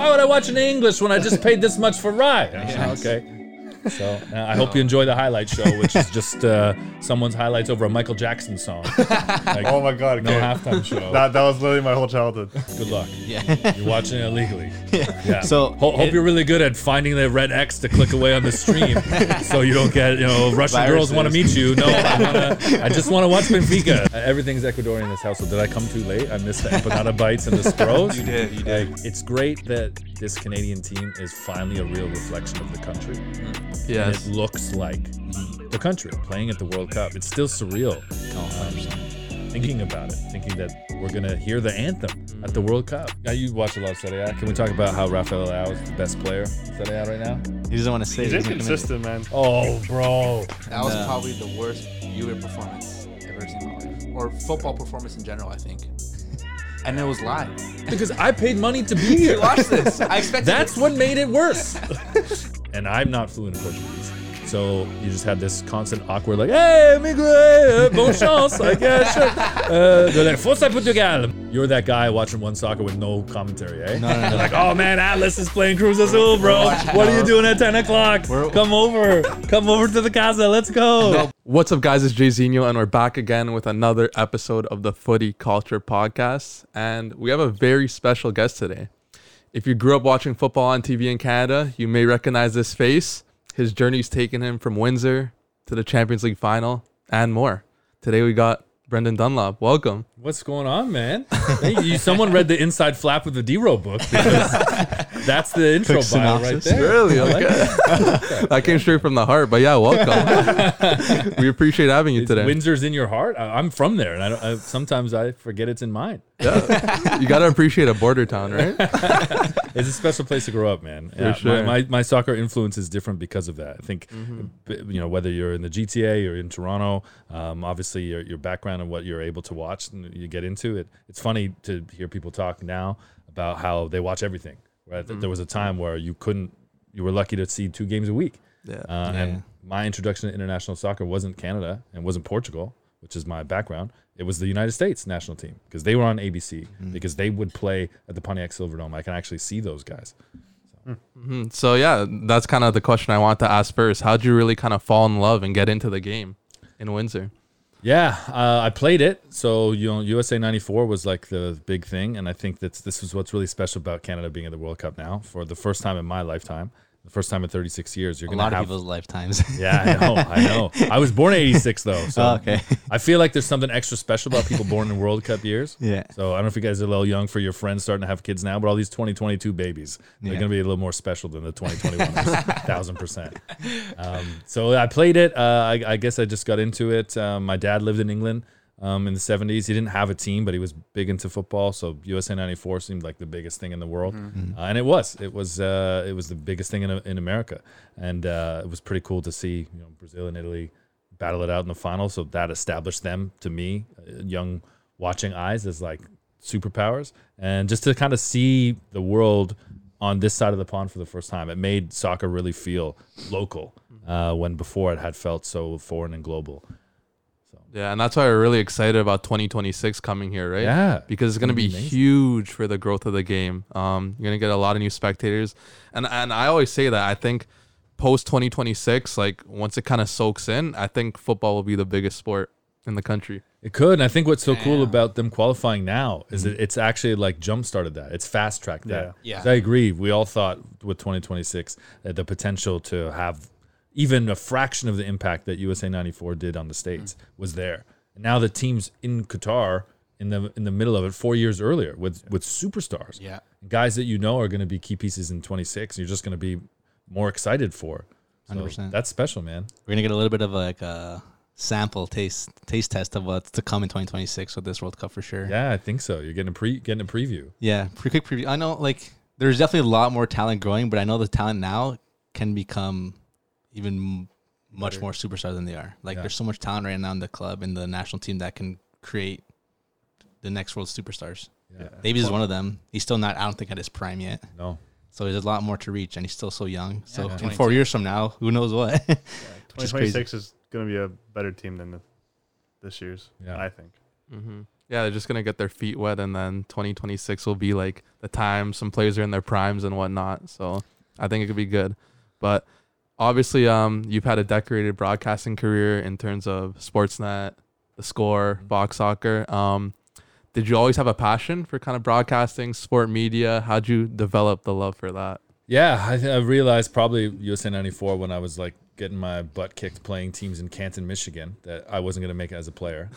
Why would I watch in English when I just paid this much for Rai? Okay. So uh, I hope you enjoy the highlight show, which is just uh, someone's highlights over a Michael Jackson song. Like, Oh my god. no okay. halftime show. That, that was literally my whole childhood. Good luck. Yeah. You're watching it illegally. Yeah. So, Ho- hope it- you're really good at finding the red X to click away on the stream, so you don't get you know Russian girls want to meet you. No, I, wanna, I just want to watch Benfica. Uh, everything's Ecuadorian in this house. So Did I come too late? I missed the empanada bites and the spros. You did, you did. Like, it's great that this Canadian team is finally a real reflection of the country. And Yes. it looks like the country playing at the World Cup. It's still surreal Oh, 100%. thinking about it, thinking that we're gonna hear the anthem at the World Cup. Now you watch a lot of Serie A. Can we talk about how Rafael Leao is the best player in Serie A right now? He doesn't want to say He's it. He's inconsistent, man. Oh, bro. That was No. probably the worst Juve performance I've ever seen in my life, or football performance in general. I think, and it was live. Because I paid money to be here. Watch this. I expected. That's what made it worse. And I'm not fluent in Portuguese. So you just had this constant awkward, like, hey, amigo, eh, bon chance, like, yeah, sure. Uh, they're like, Força Portugal. You're that guy watching one soccer with no commentary, eh? No, no, no. Like, oh man, Atlas is playing Cruz Azul, bro. What are you doing at 10 o'clock? We're- Come over. Come over to the casa. Let's go. What's up, guys? It's Jay Zeno, and we're back again with another episode of the Footy Culture Podcast. And we have a very special guest today. If you grew up watching football on TV in Canada, you may recognize this face. His journey's taken him from Windsor to the Champions League final and more. Today we got Brendan Dunlop. Welcome. What's going on, man? Hey, you, someone read the inside flap of the D-Row book because that's the intro Quick bio right there. Really? I like Okay. that. that came straight from the heart, but yeah, welcome. we appreciate having you Is today. Windsor's in your heart. I, I'm from there, and I, don't, I sometimes I forget it's in mine. Yeah. You got to appreciate a border town, right? It's a special place to grow up, man. Yeah, sure. my, my my soccer influence is different because of that. I think, Mm-hmm. b- you know, whether you're in the GTA or in Toronto, um, obviously your your background and what you're able to watch and you get into it. It's funny to hear people talk now about how they watch everything. Right? Mm-hmm. There was a time where you couldn't. You were lucky to see two games a week. Yeah. Uh, Yeah. And my introduction to international soccer wasn't Canada and wasn't Portugal, which is my background. It was the United States national team because they were on ABC because they would play at the Pontiac Silverdome. I can actually see those guys. Mhm. So yeah, that's kind of the question I want to ask first. How'd you really kind of fall in love and get into the game in Windsor? Yeah, uh, I played it. So you know, USA '94 was like the big thing, and I think that's this is what's really special about Canada being at the World Cup now for the first time in my lifetime, the first time in 36 years. You're A gonna lot of have people's lifetimes. Yeah, I know. I know. I was born in '86 though, so Oh, okay. I feel like there's something extra special about people born in World Cup years. Yeah. So I don't know if you guys are a little young for your friends starting to have kids now, but all these 2022 babies, they're Yeah. gonna be a little more special than the 2021, thousand percent. Um, so I played it. Uh, I, I guess I just got into it. Um, my dad lived in England. Um, in the 70s, he didn't have a team, but he was big into football. So USA 94 seemed like the biggest thing in the world, uh, and it was. It was. Uh, it was the biggest thing in, in America, and uh, it was pretty cool to see. You know, Brazil and Italy battle it out in the final. So that established them to me, uh, young watching eyes, as like superpowers. And just to kind of see the world on this side of the pond for the first time, it made soccer really feel local uh, when before it had felt so foreign and global. Yeah, and that's why we're really excited about 2026 coming here, right? Yeah. because it's going to be be amazing. huge for the growth of the game. Um, you're going to get a lot of new spectators, and and I always say that I think post 2026, like once it kind of soaks in, I think football will be the biggest sport in the country. It could. And I think what's so cool about them qualifying now is that it's actually like jump started that. It's fast tracked that. Yeah. yeah. I agree. We all thought with 2026 that the potential to have even a fraction of the impact that USA 94 did on the States was there. And now the team's in Qatar in the in the middle of it four years earlier with with superstars. Yeah. Guys that you know are going to be key pieces in 26. You're just going to be more excited for. So 100%. That's special, man. We're gonna get a little bit of like a sample taste taste test of what's to come in 2026 with this World Cup for sure. Yeah, I think so. You're getting a pre getting a preview. Yeah, pretty quick preview. I know like there's definitely a lot more talent growing, but I know the talent now can become even much Better. more superstars than they are. Like Yeah. there's so much talent right now in the club and the national team that can create the next world superstars. Yeah. Davies is one of them. He's still not I don't think at his prime yet. No. So there's a lot more to reach and he's still so young. So Yeah, in four years from now, who knows what? Which 2026 is going to be a better team than the, this year's, Yeah. I think. Mm-hmm. yeah, they're just gonna get their feet wet, and then 2026 will be like the time some players are in their primes and whatnot. So I think it could be good. But obviously, um, you've had a decorated broadcasting career in terms of Sportsnet, the Score, Box Soccer. Um, did you always have a passion for kind of broadcasting, sport media? How'd you develop the love for that? Yeah, I, I realized probably USA 94 when I was like getting my butt kicked playing teams in Canton, Michigan, that I wasn't going to make it as a player.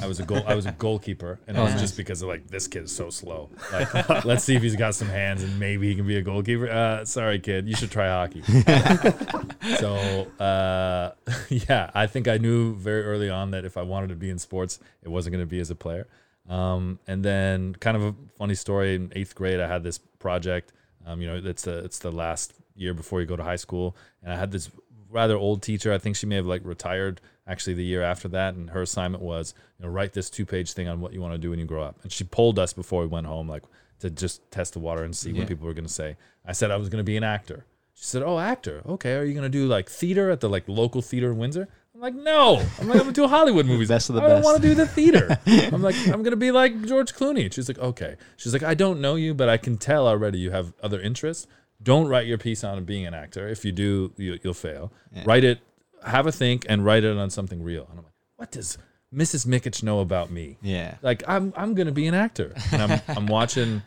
I was a goal I was a goalkeeper and it was just because of like this kid is so slow. Like let's see if he's got some hands and maybe he can be a goalkeeper. Uh, sorry kid, you should try hockey. so, uh, yeah, I think I knew very early on that if I wanted to be in sports, it wasn't going to be as a player. Um, and then kind of a funny story in 8th grade I had this project um, you know, it's the it's the last year before you go to high school, and I had this rather old teacher. I think she may have like retired actually the year after that, and her assignment was you know write this two page thing on what you want to do when you grow up. And she pulled us before we went home, like to just test the water and see Yeah. what people were going to say. I said I was going to be an actor. She said, "Oh, actor. Okay, are you going to do like theater at the like local theater in Windsor?" I'm like, "No, I'm like I'm going to do Hollywood movies. Best of the I don't want to do the theater." I'm like, "I'm going to be like George Clooney." She's like, "Okay." She's like, "I don't know you, but I can tell already you have other interests. Don't write your piece on being an actor. If you do, you, you'll fail. Yeah. Write it, have a think, and write it on something real." And I'm like, "What does Mrs. Mikic know about me?" Yeah. like I'm I'm gonna be an actor. And I'm I'm watching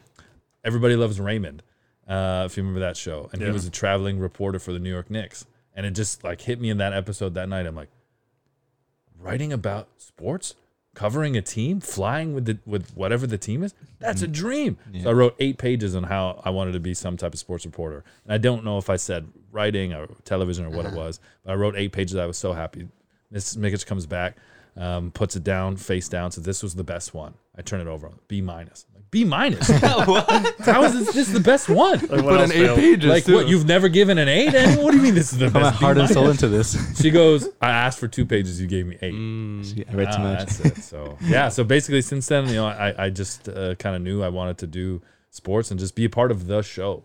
Everybody Loves Raymond, uh, if you remember that show, and he was a traveling reporter for the New York Knicks, and it just like hit me in that episode that night. I'm like, writing about sports, covering a team, flying with the with whatever the team is, that's a dream. Yeah. So I wrote eight pages on how I wanted to be some type of sports reporter, and I don't know if I said writing or television or what it was, but I wrote eight pages. I was so happy. Mrs. Mikic comes back, um, puts it down, face down. So this was the best one. I turn it over. B minus. I'm like, B minus. How is this, this is the best one? Like, what Put else in eight failed? pages. Like too. what? You've never given an eight? And what do you mean this is the I'm best? heart B and soul into this. She goes. I asked for two pages. You gave me eight. Mm, I read too Ah, much. That's it. So yeah. So basically, since then, you know, I I just uh, kind of knew I wanted to do sports and just be a part of the show.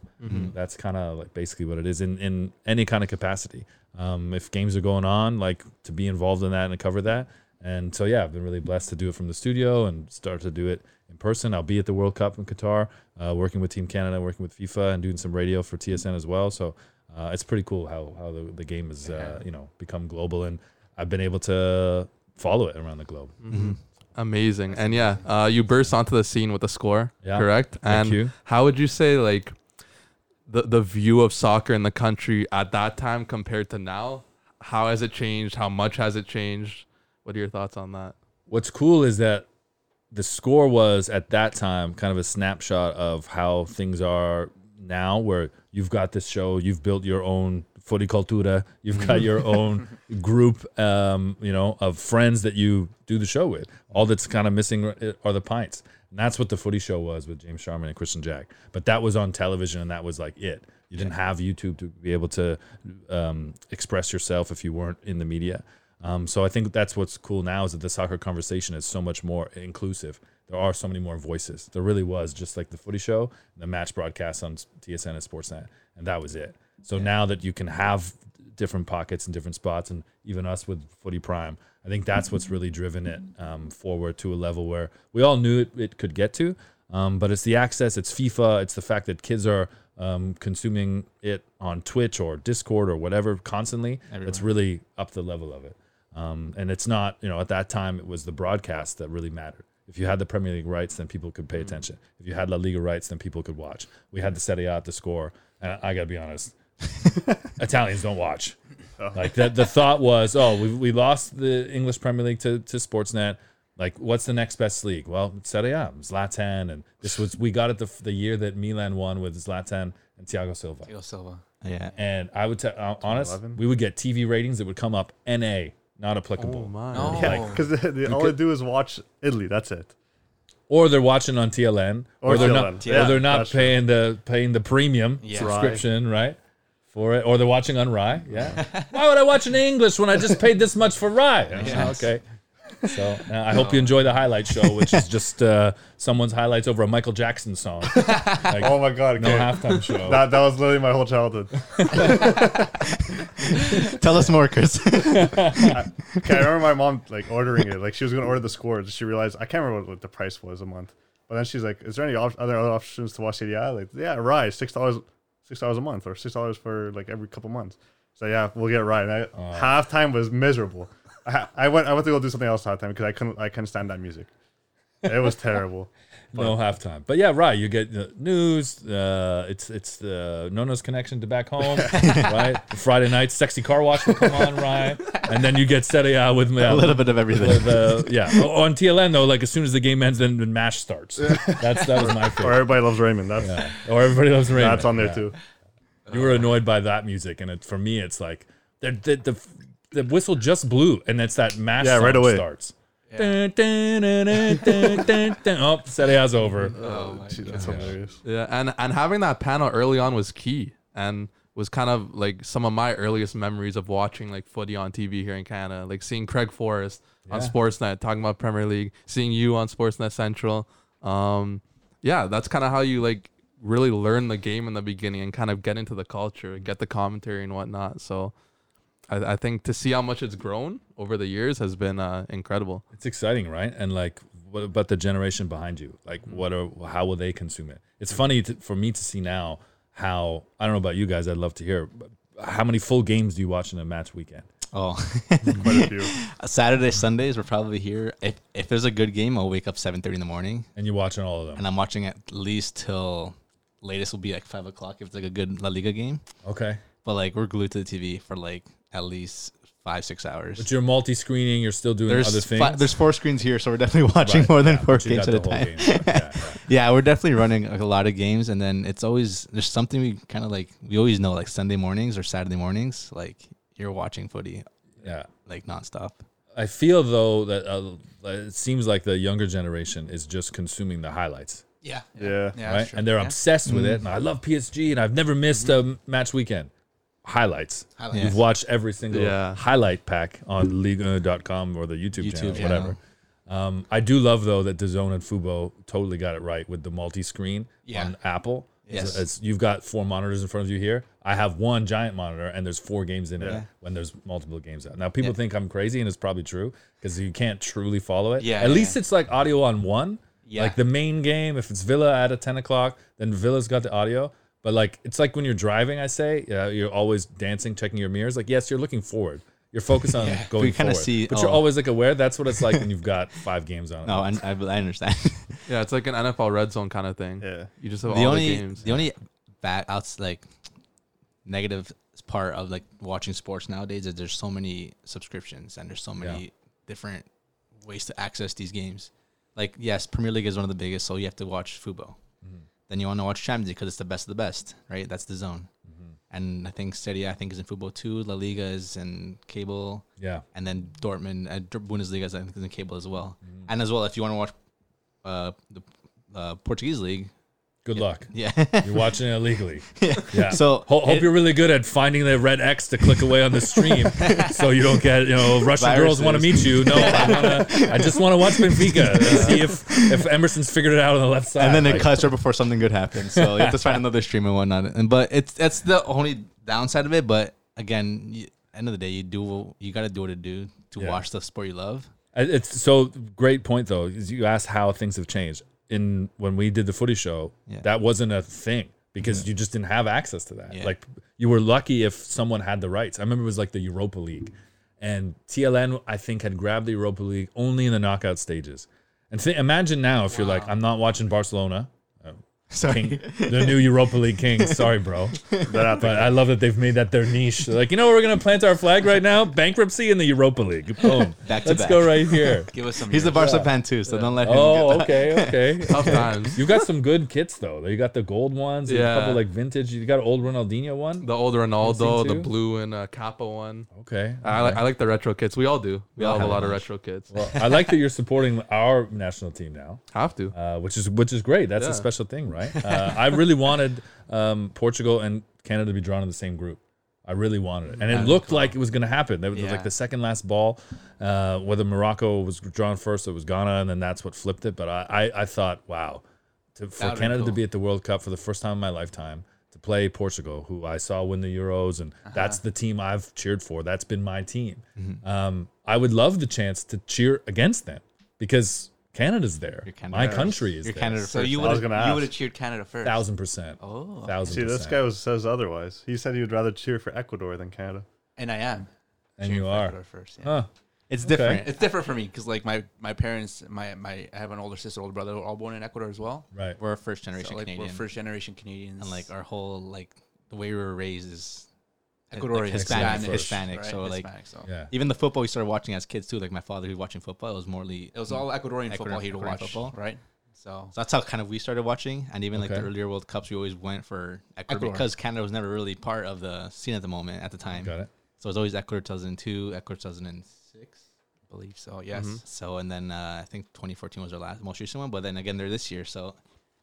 That's kind of like basically what it is in in any kind of capacity. Um, if games are going on, like to be involved in that and to cover that. And so yeah, I've been really blessed to do it from the studio and start to do it in person. I'll be at the World Cup in Qatar, uh, working with Team Canada, working with FIFA, and doing some radio for TSN as well. So uh, it's pretty cool how how the, the game has uh, you know become global, and I've been able to follow it around the globe. Mm-hmm. Amazing. And yeah, uh, you burst onto the scene with a score, Yeah. correct? Thank and you. how would you say like the the view of soccer in the country at that time compared to now? How has it changed? How much has it changed? What are your thoughts on that? What's cool is that the score was at that time kind of a snapshot of how things are now, where you've got this show, you've built your own footy cultura, you've got your own group, um, you know, of friends that you do the show with. All that's kind of missing are the pints. And that's what the footy show was with James Sharman and Kristian Jack. But that was on television, and that was like it. You didn't have YouTube to be able to um, express yourself if you weren't in the media. Um, so I think that's what's cool now is that the soccer conversation is so much more inclusive. There are so many more voices. There really was just like the footy show, the match broadcast on TSN and Sportsnet, and that was it. So now that you can have different pockets and different spots, and even us with Footy Prime, I think that's what's really driven it um, forward to a level where we all knew it, it could get to. Um, but it's the access, it's FIFA, it's the fact that kids are um, consuming it on Twitch or Discord or whatever constantly. That's really up the level of it. Um, and it's not, you know, at that time it was the broadcast that really mattered. If you had the Premier League rights, then people could pay attention. If you had La Liga rights, then people could watch. We had the Serie A at the score, and I, I gotta be honest, Italians don't watch. Like that, the thought was, oh, we, we lost the English Premier League to, to Sportsnet. Like, what's the next best league? Well, it's Serie A, Zlatan, and this was we got it the the year that Milan won with Zlatan and Thiago Silva. Thiago Silva. Yeah. And I would tell, uh, honest, we would get TV ratings that would come up NA, not oh applicable. Oh my. No. Yeah, because all could- they do is watch Italy. That's it. or they're watching on TLN, or, Or they're TLN. not, Yeah, or they're not that's true. paying the paying the premium Yeah. subscription, right? For it, or they're watching on Rai. Yeah. Why would I watch in English when I just paid this much for Rai? Yes. Okay. So uh, I hope you enjoy the highlight show, which is just uh, someone's highlights over a Michael Jackson song. Like, Oh my god. no okay. halftime show. That, that was literally my whole childhood. Tell us more, Chris. Okay, I remember my mom like ordering it. Like she was gonna order the scores. She realized I can't remember what, what the price was a month. But then she's like, "Is there any op- other other options to watch CDI?" Like, yeah, Rise six dollars, six dollars a month, or six dollars for like every couple months. So yeah, we'll get Rise. And I, halftime was miserable. I, I went I went to go do something else halftime because I couldn't I couldn't stand that music. It was terrible. no halftime. But yeah, right. You get the news. Uh, it's it's the Nono's connection to back home, right? Friday night, sexy car wash will come on, right? And then you get Serie A with a little bit of everything. with, uh, yeah. On TLN though, like as soon as the game ends, then the mash starts. That's that was my favorite. Or favorite. everybody loves Raymond. That's Yeah. Or everybody loves Raymond. that's on there Yeah. too. You were annoyed by that music, and it, for me, it's like the the, the the whistle just blew, and it's that mash Yeah, song right away. starts. Dun, dun, dun, dun, dun, dun, dun. Oh, Serie A's over. Oh my Gee, god. that's hilarious. Yeah, and and having that panel early on was key, and was kind of like some of my earliest memories of watching like footy on TV here in Canada, like seeing Craig Forrest on Sportsnet talking about Premier League, seeing you on Sportsnet Central. Um, yeah, that's kind of how you like really learn the game in the beginning and kind of get into the culture, and get the commentary and whatnot. So. I, I think to see how much it's grown over the years has been uh, incredible. It's exciting, right? And like, what about the generation behind you? Like, what are how will they consume it? It's funny to, for me to see now how I don't know about you guys. I'd love to hear but how many full games do you watch in a match weekend? Oh, Quite a few. Saturday, Sundays, we're probably here. If if there's a good game, I'll wake up seven thirty in the morning, And you're watching all of them. and I'm watching at least till latest will be like five o'clock if it's like a good La Liga game. Okay, But like we're glued to the TV for like at least five six hours. but you're multi-screening. You're still doing there's other things. fi- there's four screens here, so we're definitely watching Right, more than yeah, four but games at a time. game. Yeah, yeah. Yeah, we're definitely running like, a lot of games, and then it's always there's something we kind of like we always know like Sunday mornings or Saturday mornings, like you're watching footy yeah. like nonstop. I feel though that uh, it seems like the younger generation is just consuming the highlights, Yeah. Yeah. Yeah. right? And they're Yeah. obsessed with it. And I love PSG, and I've never missed a match weekend. Highlights. Highlights. You've watched every single Yeah. highlight pack on Liga.com or the YouTube, YouTube channel, channel. whatever. Um, I do love though that DAZN and Fubo totally got it right with the multi-screen Yeah. on Apple. Yes. It's, it's- you've got four monitors in front of you here. I have one giant monitor, and there's four games in it Yeah. when there's multiple games out. Now people Yeah. think I'm crazy, and it's probably true because you can't truly follow it. Yeah, At yeah, least yeah. it's like audio on one. Yeah. Like the main game, if it's Villa at a 10 o'clock, then Villa's got the audio. But like it's like when you're driving, I say, yeah, you're always dancing, checking your mirrors. Like yes, you're looking forward. You're focused on going We kinda forward, see- but you're oh. always like aware. That's what it's like when you've got five games on. No, I, I, I understand. Yeah, it's like an NFL red zone kind of thing. Yeah. You just have the all only the games. the only bad outs like negative part of like watching sports nowadays is there's so many subscriptions and there's so many different ways to access these games. Like yes, Premier League is one of the biggest, so you have to watch Fubo. Then you want to watch Champions League because it's the best of the best, right? That's the zone. And I think Serie A, I think is in football too. La Liga is in cable, Yeah, and then Dortmund, uh, Bundesliga is I think is in cable as well. Mm-hmm. And as well, if you want to watch uh, the uh, Portuguese league, good luck. yeah. You're watching it illegally. Yeah. So Ho- hope it- you're really good at finding the red X to click away on the stream, so you don't get you know Russian girls want to meet you. No, I wanna. I just want to watch Benfica. and See if if Emerson's figured it out on the left side. and then it Like, cuts right before something good happens. So you have to find another stream and whatnot. And but it's that's the only downside of it. But again, you, end of the day, you do you got to do what to do to Yeah. watch the sport you love. It's so great point though. Is you asked how things have changed. In when we did the footy show, Yeah. that wasn't a thing because you just didn't have access to that. Yeah. Like you were lucky if someone had the rights. I remember it was like the Europa League, and TLN I think had grabbed the Europa League only in the knockout stages. And th- imagine now if you're like, I'm not watching Barcelona, Sorry. King, the new Europa League Kings. Sorry, bro. That But I love that they've made that their niche. They're like, you know where we're gonna plant our flag right now? Bankruptcy in the Europa League. Boom. Back to Let's back. go right here. Give us some. He's the years. Barca fan too, so don't let him. Oh, get okay, okay. Tough times. You got some good kits though. You got the gold ones, yeah. a couple like vintage. You got an old Ronaldinho one. The old Ronaldo, the blue and uh, Kappa one. Okay, I like. I like the retro kits. We all do. We, all all have a lot a of retro kits. Well, I like that you're supporting our national team now, have to. uh, which is which is great. That's a special thing, right? Uh, I really wanted um, Portugal and Canada to be drawn in the same group. I really wanted it, and it looked like it was going to happen. That was Yeah. like the second last ball, uh, whether Morocco was drawn first, it was Ghana, and then that's what flipped it. But I, I, I thought, wow, to, for That'd be Canada to be at the World Cup for the first time in my lifetime, to play Portugal, who I saw win the Euros, and Uh-huh. that's the team I've cheered for. That's been my team. Mm-hmm. Um, I would love the chance to cheer against them because Canada's there. Canada my first. country is You're there. Canada So first. you I was would gonna you ask. would have cheered Canada first. Thousand percent. Oh, Thousand See, percent. this guy was says otherwise. He said he would rather cheer for Ecuador than Canada. and I am. and cheering you for are. Ecuador first. Yeah. Huh. it's Okay. different. It's different for me because like my my parents, my my I have an older sister, older brother, who are all born in Ecuador as well. Right. We're a first generation So, like Canadian, we're first generation Canadians, and like our whole like the way we were raised is Ecuadorian, like Hispanic, Hispanic, Hispanic. right? So like Hispanic, so. Yeah. even the football we started watching as kids too. Like my father who was watching football, it was morely it was all Ecuadorian Ecuador- football he would Ecuadorian watch, football. right? So So that's how kind of we started watching, and even like the earlier World Cups, we always went for Ecuador, Ecuador. because Canada was never really part of the scene at the moment at the time. Got it. So it was always Ecuador 2002, Ecuador 2006. I believe so. Yes. Mm-hmm. So and then uh, I think 2014 was our last most recent one, but then again they're this year. So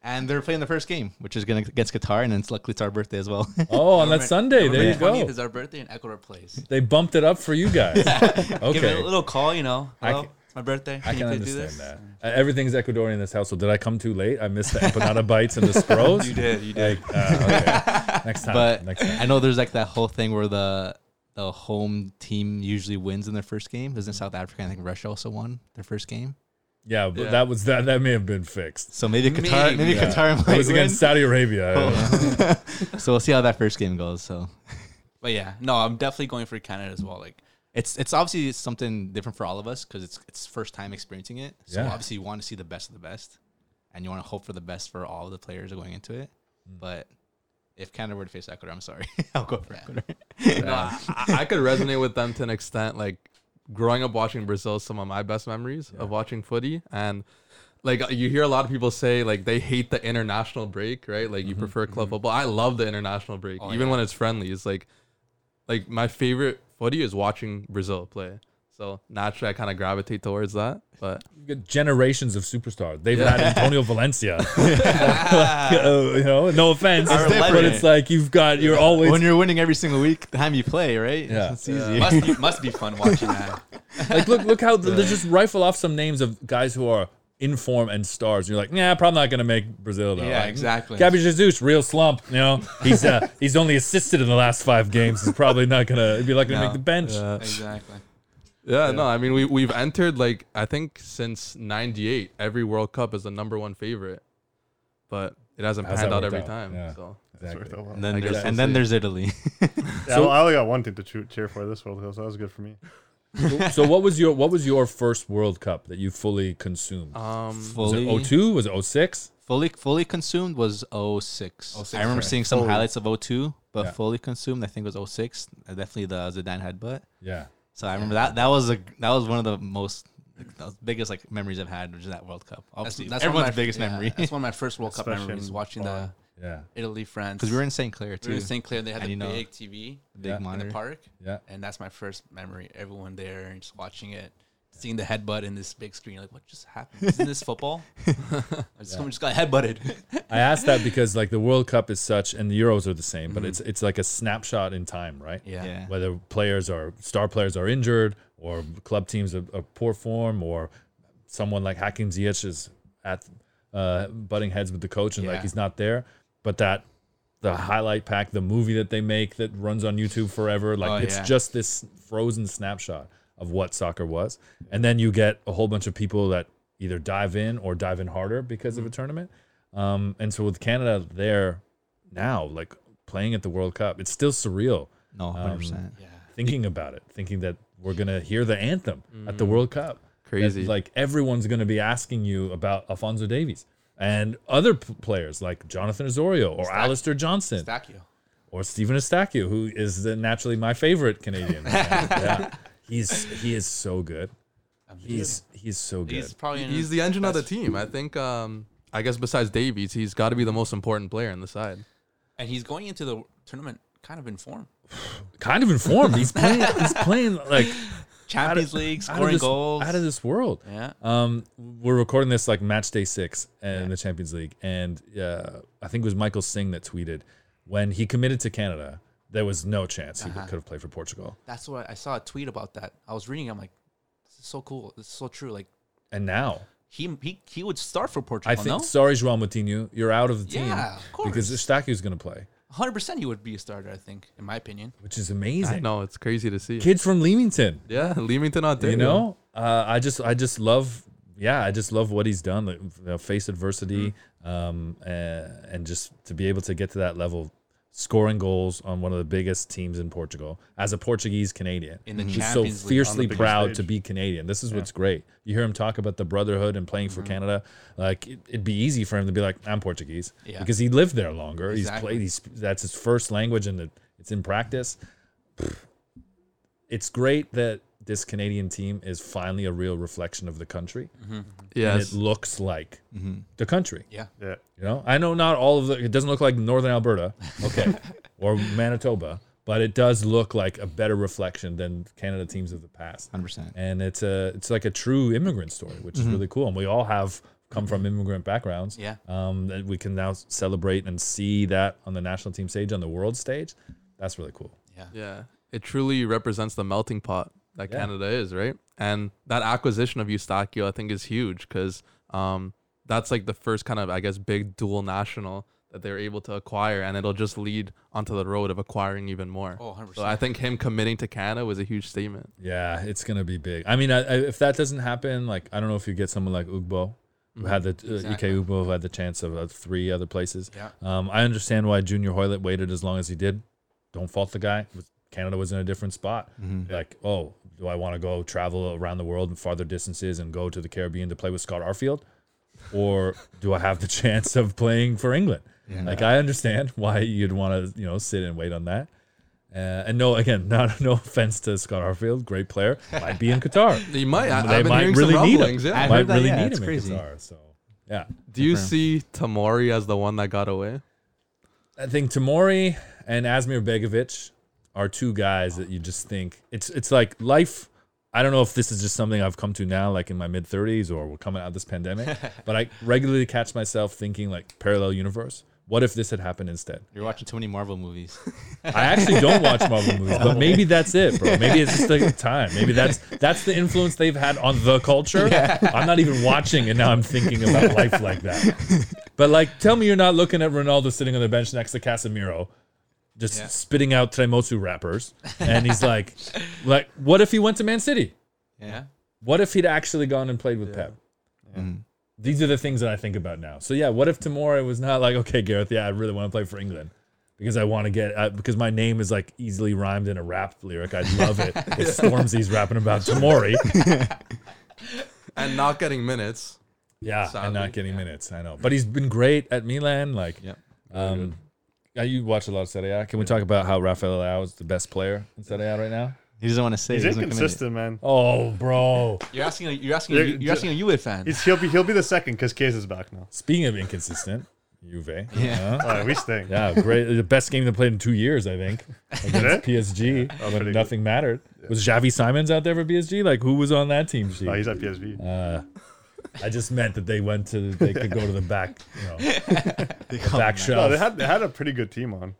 and they're playing the first game, which is gonna against Qatar, and then it's luckily it's our birthday as well. Oh, on that Sunday, there you go. 20th is our birthday, and Ecuador plays. They bumped it up for you guys. Okay, Give it a little call, you know. I Hello, can- it's my birthday. I Can you can please do understand this? that. Uh, everything's Ecuadorian in this household. Did I come too late? I missed the empanada bites and the spros. You did. You did. Like, uh, okay. Next time. but next time. I know there's like that whole thing where the the home team usually wins in their first game. Isn't South Africa? I think Russia also won their first game. Yeah, but Yeah. that was that. That may have been fixed. So maybe Qatar, Maybe. maybe Yeah. Qatar It was win. against Saudi Arabia. so we'll see how that first game goes. So But yeah, no, I'm definitely going for Canada as well. Like, it's it's obviously something different for all of us because it's it's first time experiencing it. So Yeah. obviously you want to see the best of the best, and you want to hope for the best for all of the players going into it. Mm. But if Canada were to face Ecuador, I'm sorry, I'll go for Ecuador. No, I, I could resonate with them to an extent. Like growing up watching Brazil, is some of my best memories Yeah. of watching footy, and like you hear a lot of people say like they hate the international break, right? Like you mm-hmm. prefer club mm-hmm. football. I love the international break, Oh, even yeah. when it's friendly. It's like, like my favorite footy is watching Brazil play. So naturally, I kind of gravitate towards that. But You get generations of superstars. They've Yeah. had Antonio Valencia. Uh, you know, no offense, It's but it's like you've got you're always when you're winning every single week, the time you play, right? Yeah. it's easy. must be, must be fun watching that. like look look how they just rifle off some names of guys who are in form and stars. You're like, yeah, probably not gonna make Brazil though. Yeah, Like, exactly. Gabby Jesus, real slump. You know, he's uh, he's only assisted in the last five games. He's probably not gonna he'd be lucky to make the bench. yeah, Exactly. Yeah, no, I mean we we've entered like I think since '98, every World Cup is the number one favorite, but it hasn't How's panned out every out? time. Yeah. So Exactly. And then there's and then there's Italy. Yeah, So- I only got one thing to cheer, cheer for this World Cup, so that was good for me. so what was your what was your first World Cup that you fully consumed? um, was fully, it 02? Was it 06? fully fully consumed was 06. 06, I remember right. seeing some Fully. highlights of 02, but Yeah. fully consumed I think was 06. Uh, Definitely the Zidane headbutt. Yeah. So I remember that that was a that was one of the most like, the biggest like memories I've had, which is that World Cup. That's, Obviously, that's one of everyone's my, biggest yeah, memory That's one of my first World Cup Especially memories watching Barcelona. Yeah. the Italy France. because we were in St. Clair too. we were in St. Clair. They had And the you know- big TV big Yeah. in the park, Yeah. and that's my first memory. Everyone there and just watching it, seeing the headbutt in this big screen. Like, what just happened? Isn't this football? Someone just got headbutted. I asked that because like the World Cup is such and the Euros are the same, Mm-hmm. but it's it's like a snapshot in time, right? yeah. Yeah. Whether players are star players are injured or club teams are, are poor form or someone like Hakim Ziyech is at uh, butting heads with the coach and like he's not there, but that the highlight pack, the movie that they make that runs on YouTube forever, like Oh, it's yeah. just this frozen snapshot of what soccer was, and then you get a whole bunch of people that either dive in or dive in harder because of a tournament. Um, and so with Canada there now, like playing at the World Cup, it's still surreal No, Um, 100. percent Yeah. thinking about it, thinking that we're gonna hear the anthem at the World Cup. That, crazy. like everyone's gonna be asking you about Alfonso Davies and other p- players like Jonathan Osorio or Stack- Alistair Johnston Stacchio. or Stephen Eustaquio, who is the, naturally my favorite Canadian. Yeah, he's he is so good. He's he's so good. He's probably in he's the engine of the team. I think. Um, I guess besides Davies, he's got to be the most important player in the side. and he's going into the tournament kind of in form. kind of informed. He's playing. He's playing like Champions League, out of scoring this, goals. out of this world. yeah. Um, we're recording this like match day six in Yeah. the Champions League, and uh, I think it was Michael Singh that tweeted when he committed to Canada. There was no chance he Uh-huh. could have played for Portugal. That's what I saw a tweet about that. I was reading. I'm like, this is so cool. This is so true. Like And now he he he would start for Portugal. I think no, sorry, João Moutinho, you're out of the team Yeah, of course. because Eustaquio's going to play, 100 percent he would be a starter. I think, in my opinion. which is I amazing. know it's crazy to see. Kids from Leamington, Yeah, Leamington out there. you know, uh, I just I just love yeah, I just love what he's done. Like, you know, face adversity, um, uh, and just to be able to get to that level, scoring goals on one of the biggest teams in Portugal as a Portuguese Canadian. In the He's so fiercely On the biggest proud stage. to be Canadian. This is what's great. You hear him talk about the brotherhood and playing for mm-hmm. Canada. Like it, it'd be easy for him to be like, "I'm Portuguese," Yeah. because he lived there longer. He's Exactly. played. He's that's his first language, and it, it's in practice. It's great that this Canadian team is finally a real reflection of the country, mm-hmm. and Yes. it looks like mm-hmm. the country. Yeah. Yeah. You know, I know not all of the. It doesn't look like Northern Alberta, okay, or Manitoba, but it does look like a better reflection than Canada teams of the past. 100%. And it's a it's like a true immigrant story, which is mm-hmm. really cool. And we all have come from immigrant backgrounds. Yeah. Um, that we can now celebrate and see that on the national team stage, on the world stage. That's really cool. Yeah. Yeah, it truly represents the melting pot that Yeah. Canada is, right? And that acquisition of Eustaquio, I think, is huge because um, that's like the first kind of, I guess, big dual national that they're able to acquire, and it'll just lead onto the road of acquiring even more. Oh, 100%. So I think him committing to Canada was a huge statement. Yeah, it's gonna be big. I mean, I, I, if that doesn't happen, like I don't know if you get someone like Ugbo, who had the uh, Exactly. Ike who had the chance of uh, three other places. Yeah. Um, I understand why Junior Hoilett waited as long as he did. Don't fault the guy. Canada was in a different spot. Like, oh, do I want to go travel around the world and farther distances and go to the Caribbean to play with Scott Arfield, or do I have the chance of playing for England? Like, I understand why you'd want to, you know, sit and wait on that. Uh, and no, again, not no offense to Scott Arfield, great player, might be in Qatar. He might. I, They I've been might hearing really some need him. rumblings. Yeah. I might that, really yeah, need him crazy. in Qatar. So, yeah, Do you for see Tomori as the one that got away? I think Tomori and Asmir Begovic are two guys that you just think it's it's like life. I don't know if this is just something I've come to now, like in my mid 30s, or we're coming out of this pandemic. but I regularly catch myself thinking like parallel universe. What if this had happened instead? You're watching too many Marvel movies. I actually don't watch Marvel movies, but maybe that's it, bro. Maybe it's just the time. Maybe that's that's the influence they've had on the culture. I'm not even watching, and now I'm thinking about life like that. But like, tell me you're not looking at Ronaldo sitting on the bench next to Casemiro, just Yeah. spitting out Tremosu rappers, and he's like, like, what if he went to Man City? Yeah. What if he'd actually gone and played with Pep? Mhm. These are the things that I think about now. So yeah, what if Tomori was not like, okay, Gareth, yeah, I really want to play for England because I want to get uh, because my name is like easily rhymed in a rap lyric. I'd love it. It's Stormzy's rapping about Tomori. And not getting minutes. Yeah, and Sadly, not getting minutes. I know, but he's been great at Milan. Like, Yep. um, yeah, you watch a lot of Serie A. Can we talk about how Rafael Leao is the best player in Serie A right now? He doesn't want to say. He's he doesn't commit it. inconsistent, man. Oh, bro. You're asking. A, you're asking. Yeah, A, you're asking a Juve fan. He's, he'll be he'll be the second because Case is back now. Speaking of inconsistent, Juve. Yeah. huh? Uh, we stink. Yeah, great. The best game they played in two years, I think, against PSG Oh, when pretty good. nothing mattered. Was Xavi Simons out there for PSG? Like, who was on that team sheet? Oh, he's at PSV. Uh, I just meant that they went to, they could go to the back, you know, the back No, shelf. they had they had a pretty good team on.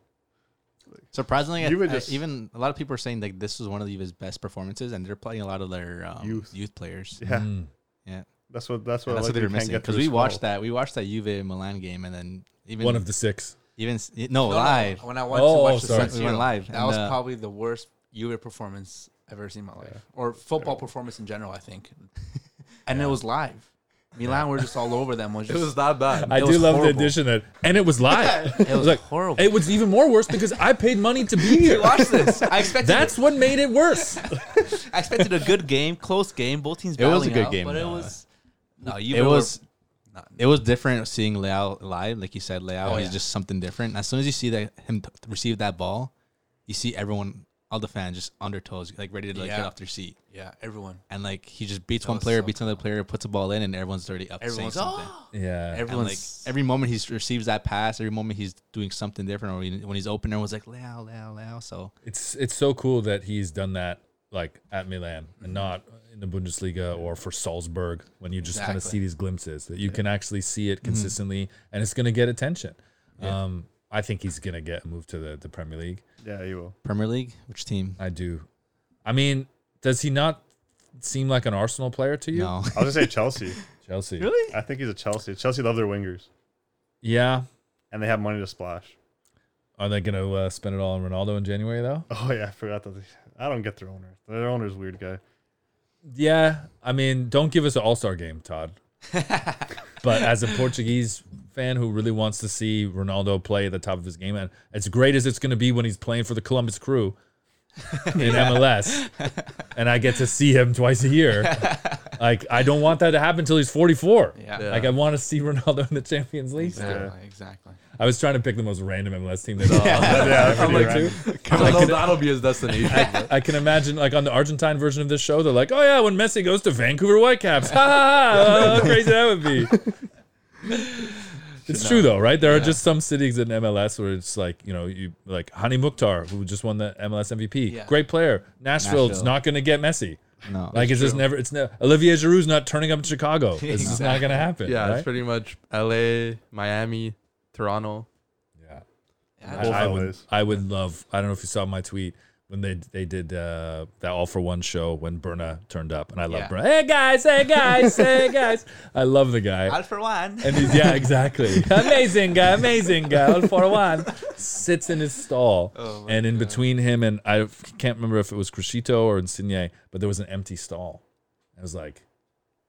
Surprisingly, I- Juve I- even a lot of people are saying like this was one of Juve's best performances, and they're playing a lot of their um, youth. Youth. players. Yeah, Mm. Yeah, that's what that's what, and that's like what they you were missing get because we the watched skull. that we watched that Juve Milan game, and then even One of the six. even s- no, No, no, live. When I went Oh, to watch the sorry. We went live, That and, was uh, probably the worst Juve performance I've ever seen in my life, or football performance in general. I think, and it was live. Milan were just all over them. Was It was that bad. I It do was love the addition that, and it was live. it was like, horrible. It was even more worse because I paid money to be here. Watch this. I expected. That's what made it worse. I expected a good game, close game. Both teams. It was a good out, game, but it was. No, you. it was were not- it was different seeing Leao live. Like you said, Leao Oh, is yeah. just something different. As soon as you see that him t- receive that ball, you see everyone, all the fans, just on their toes, like ready to like get off their seat. yeah, everyone. And like he just beats That one player, so beats another player, puts a ball in, and everyone's already up Everyone's saying something. oh, Yeah. And like every moment he receives that pass, every moment he's doing something different, or he- when he's open, everyone's like Leao, Leao, Leao. So It's it's so cool that he's done that like at Milan and mm-hmm. not in the Bundesliga or for Salzburg when you just kind of see these glimpses that you can actually see it mm-hmm. consistently and it's going to get attention. Um, I think he's gonna get a move to the, the Premier League. Yeah, he will. Premier League, which team? I do. I mean, does he not seem like an Arsenal player to you? No. I was gonna say Chelsea. Chelsea. really? I think he's a Chelsea. Chelsea love their wingers, Yeah. and they have money to splash. Are they gonna uh, spend it all on Ronaldo in January though? Oh yeah, I forgot that. They, I don't get their owner. Their owner's a weird guy. Yeah. I mean, don't give us an All Star game, Todd. but as a Portuguese fan who really wants to see Ronaldo play at the top of his game, and as great as it's going to be when he's playing for the Columbus Crew in MLS, and I get to see him twice a year, like I don't want that to happen until he's 44. Yeah. Yeah. Like I want to see Ronaldo in the Champions League. still. Exactly. Exactly. I was trying to pick the most random MLS team. That Yeah, that's I'm pretty like, random. I don't that'll be his destination. but- I can imagine, like on the Argentine version of this show, they're like, "Oh yeah, when Messi goes to Vancouver Whitecaps, ha ha! ha, How crazy that would be." It's true though, right? There are just some cities in MLS where it's like, you know, you like Hany Mukhtar, who just won the MLS MVP, Yeah. great player. Nashville's Nashville. not going to get Messi. No. Like it's just never. It's never. Olivier Giroud's not turning up in Chicago. It's just not going to happen. yeah, right? it's pretty much L.A., Miami, Toronto. yeah. Yeah, I, I would, I would love. I don't know if you saw my tweet when they they did uh, that all for one show when Berna turned up, and I love Yeah. Berna. Hey guys, hey guys, hey guys. I love the guy. All for one. And he's yeah, exactly. amazing guy, amazing guy. All for one. Sits in his stall, Oh and in God. between him and I can't remember if it was Criscito or Insigne, but there was an empty stall. I was like,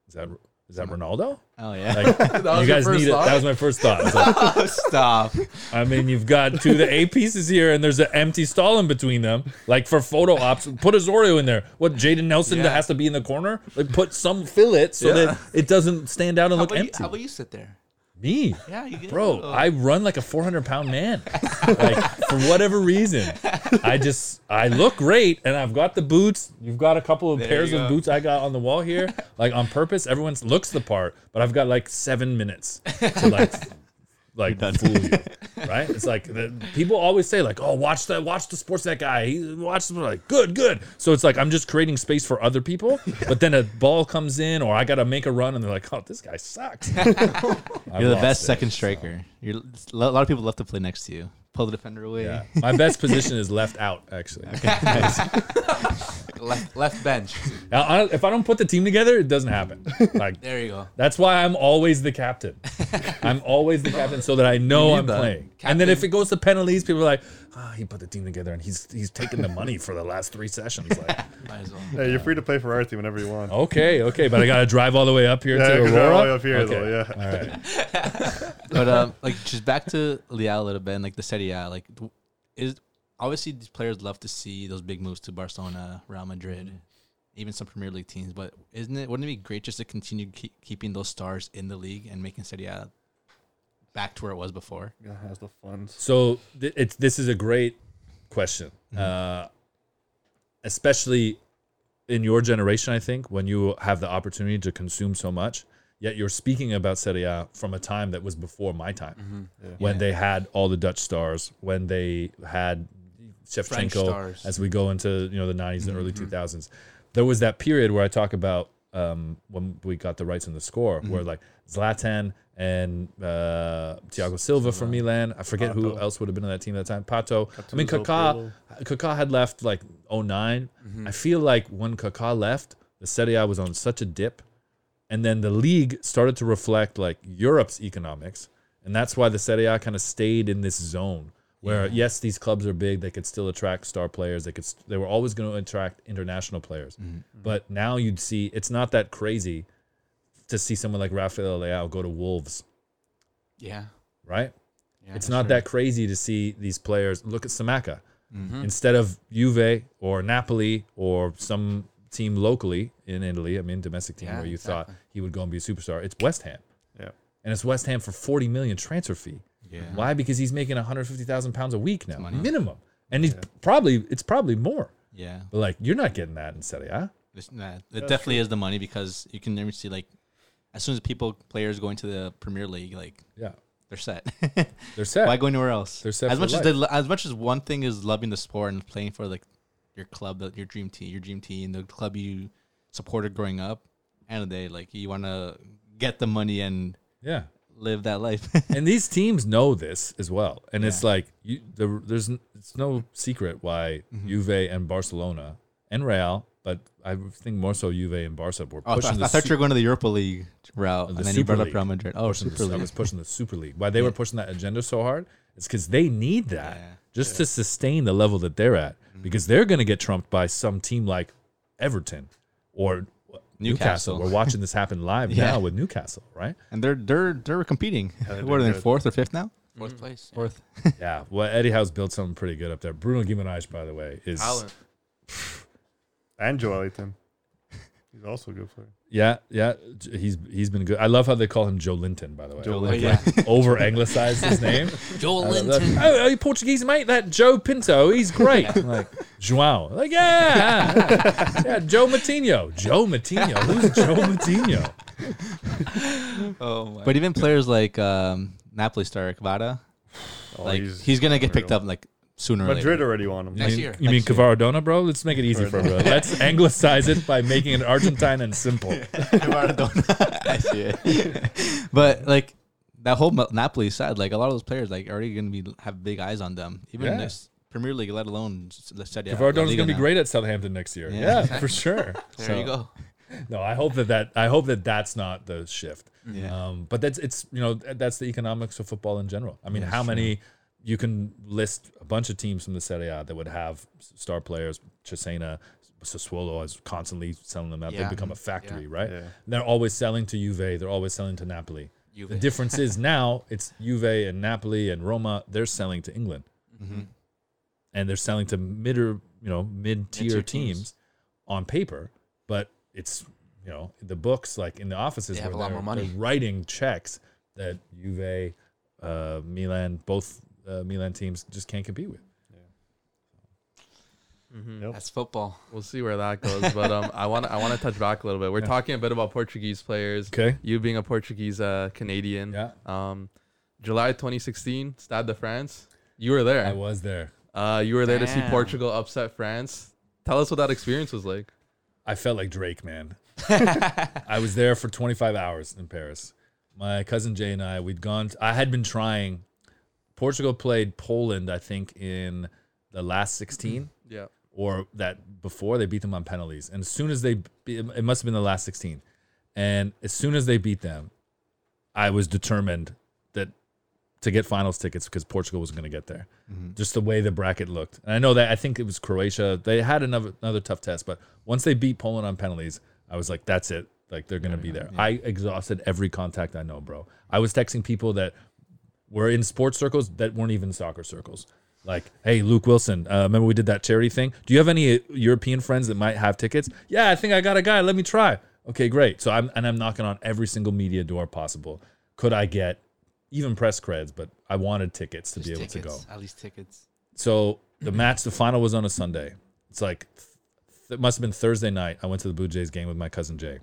"Is that is that Ronaldo?" Oh yeah. Like, That you guys need it. That was my first thought. Like, Oh, stop. I mean, you've got two of the A pieces here, and there's an empty stall in between them. Like for photo ops, put Osorio in there. What Jaden Nelson Yeah. has to be in the corner? Like put some fill it so Yeah. that it doesn't stand out and How look about, you, empty. how about you sit there? Me, Yeah, you bro. I run like a 400 pound man. like for whatever reason, I just I look great, and I've got the boots. You've got a couple of There pairs of boots I got on the wall here, like on purpose. Everyone looks the part, but I've got like seven minutes to like like fool you, right? It's like the, people always say like, "Oh, watch that, watch the sports that guy." He watch them like, good, good. So it's like I'm just creating space for other people, but then a ball comes in, or I got to make a run, and they're like, "Oh, this guy sucks." You're the best second striker. You're a lot of people love to play next to you. Pull the defender away. Yeah, my best position is left out. Actually, left, left bench. Now, I- if I don't put the team together, it doesn't happen. Like There you go. that's why I'm always the captain. I'm always the captain, so that I know need I'm that. playing. And then if it goes to penalties, people are like, "Ah, he put the team together, and he's he's taking the money for the last three sessions." Like, Might as well. Hey, you're free to play for our team whenever you want. okay, okay, but I gotta drive all the way up here Yeah, to you can drive Aurora. all the way up here, okay. though, yeah. all right. But um, like just back to Leao a little bit, and like the Serie A, like d- is obviously these players love to see those big moves to Barcelona, Real Madrid, even some Premier League teams. But isn't it? Wouldn't it be great just to continue keep, keeping those stars in the league and making Serie A back to where it was before? Yeah, has the funds. So th- it's this is a great question, uh, especially in your generation. I think when you have the opportunity to consume so much, yet you're speaking about Serie A from a time that was before my time, when Yeah. they had all the Dutch stars, when they had French Shevchenko, as we go into you know the 90s and early 2000s. There was that period where I talk about um, when we got the rights on the score, where like Zlatan and uh, Thiago Silva from Milan. I forget who else would have been on that team at that time. Pato. I mean, Kaká. Kaká had left like 9 I feel like when Kaká left, the Serie A was on such a dip, and then the league started to reflect like Europe's economics, and that's why the Serie A kind of stayed in this zone where yes, these clubs are big, they could still attract star players, they could, st- they were always going to attract international players, but now you'd see it's not that crazy to see someone like Rafael Leao go to Wolves, Yeah. right? yeah it's not sure. that crazy to see these players. Look at Scamacca. Mhm. Instead of Juve or Napoli or some team locally in Italy, I mean domestic team Yeah, where you exactly. thought he would go and be a superstar, it's West Ham. Yeah. And it's West Ham for 40 million transfer fee. Yeah. Why? Because he's making 150,000 pounds a week now, money. minimum. And he's probably it's probably more. Yeah. But like you're not getting that in Serie A. It's, nah, it definitely is the money because you can never see like as soon as people players go into the Premier League, like Yeah. they're set. They're set. Why go anywhere else? They're set as for much life. as they, as much as one thing is loving the sport and playing for like your club, that your dream team, your dream team, the club you supported growing up. End of the day, like you want to get the money and yeah. Live that life. and these teams know this as well. And it's like you, the, there's it's no secret why Mm-hmm. Juve and Barcelona and Real, but I think more so Juve and Barca were oh, I, pushing thought- the I thought su- you were going to the Europa League route, The and then you Super brought up League. Real Madrid. Oh, pushing Super the, I was pushing the Super League. Why they were pushing that agenda so hard? It's because they need that Yeah. just to sustain the level that they're at, Mm-hmm. because they're going to get trumped by some team like Everton or Newcastle. Newcastle. We're watching this happen live Yeah. now with Newcastle, right? and they're they're they're competing. they're what are they? Fourth or fifth now? Fourth place. yeah. Fourth. Yeah. Well, Eddie Howe's built something pretty good up there. Bruno Guimaraes, by the way, is Talent. And Joelinton. He's also a good player. Yeah, yeah, he's he's been good. I love how they call him Joe Linton, by the way. Joe Linton. like, over anglicized his name. Joe Linton. oh, are you Portuguese, mate? That Joe Pinto, he's great. I'm like João, like yeah, yeah, yeah, Joe Matinho, Joe Matinho. Who's Joe Matinho? Oh my. But even players like um, Napoli star Kvara, Oh, like he's, gonna get picked up like sooner or Madrid later. already won him. You Next mean, year, you mean next year. Cavaradona, bro? Let's make it easy for bro. Let's anglicize it by making it Argentine and simple. Cavaradona. I see it. but like that whole Napoli side, like a lot of those players, like already gonna be have big eyes on them, even in Yeah. this Premier League, let alone s- the Serie A, La Cavaradona's Liga gonna be great at Southampton next year. Yeah. Yeah, for sure. there So- you go. No, I hope that that I hope that that's not the shift. Yeah. Um, but that's it's you know that's the economics of football in general. I mean, Yeah, how sure. many you can list a bunch of teams from the Serie A that would have star players. Cesena, Sassuolo is constantly selling them out. Yeah. They've become a factory, right? Yeah. They're always selling to Juve. They're always selling to Napoli. Juve. The difference is now it's Juve and Napoli and Roma. They're selling to England, Mhm. and they're selling to mid or you know mid tier teams. teams. on paper, but it's you know the books like in the offices They have where a lot they're, more money. they're writing checks that Juve, uh, Milan, both uh, Milan teams just can't compete with. Mm-hmm. Yep. That's football. We'll see where that goes, but um, I want I want to touch back a little bit. We're Yeah. talking a bit about Portuguese players. Okay. You being a Portuguese uh, Canadian. Yeah, Um, July 2016, Stade de France. You were there. I was there. Uh, you were there to see Portugal upset France. Tell us what that experience was like. I felt like Drake, man. I was there for 25 hours in Paris. My cousin Jay and I, we'd gone. I had been trying. Portugal played Poland, I think, in the last 16. Yeah. or that before they beat them on penalties. And as soon as they, it must have been the last 16. And as soon as they beat them, I was determined that to get finals tickets because Portugal was going to get there. Mm-hmm. Just the way the bracket looked. And I know that I think it was Croatia. They had another another tough test, but once they beat Poland on penalties, I was like, that's it. Like they're going to be there. I exhausted every contact I know, bro. I was texting people that were in sports circles that weren't even soccer circles. Like, hey, Luke Wilson, uh, remember we did that charity thing? Do you have any uh, European friends that might have tickets? Yeah, I think I got a guy. Let me try. Okay, great. So I'm and I'm knocking on every single media door possible. Could I get even press creds? But I wanted tickets to Just be able to go. tickets, At least tickets. So the match, the final was on a Sunday. It's like it must have been Thursday night. I went to the Blue Jays game with my cousin Jay,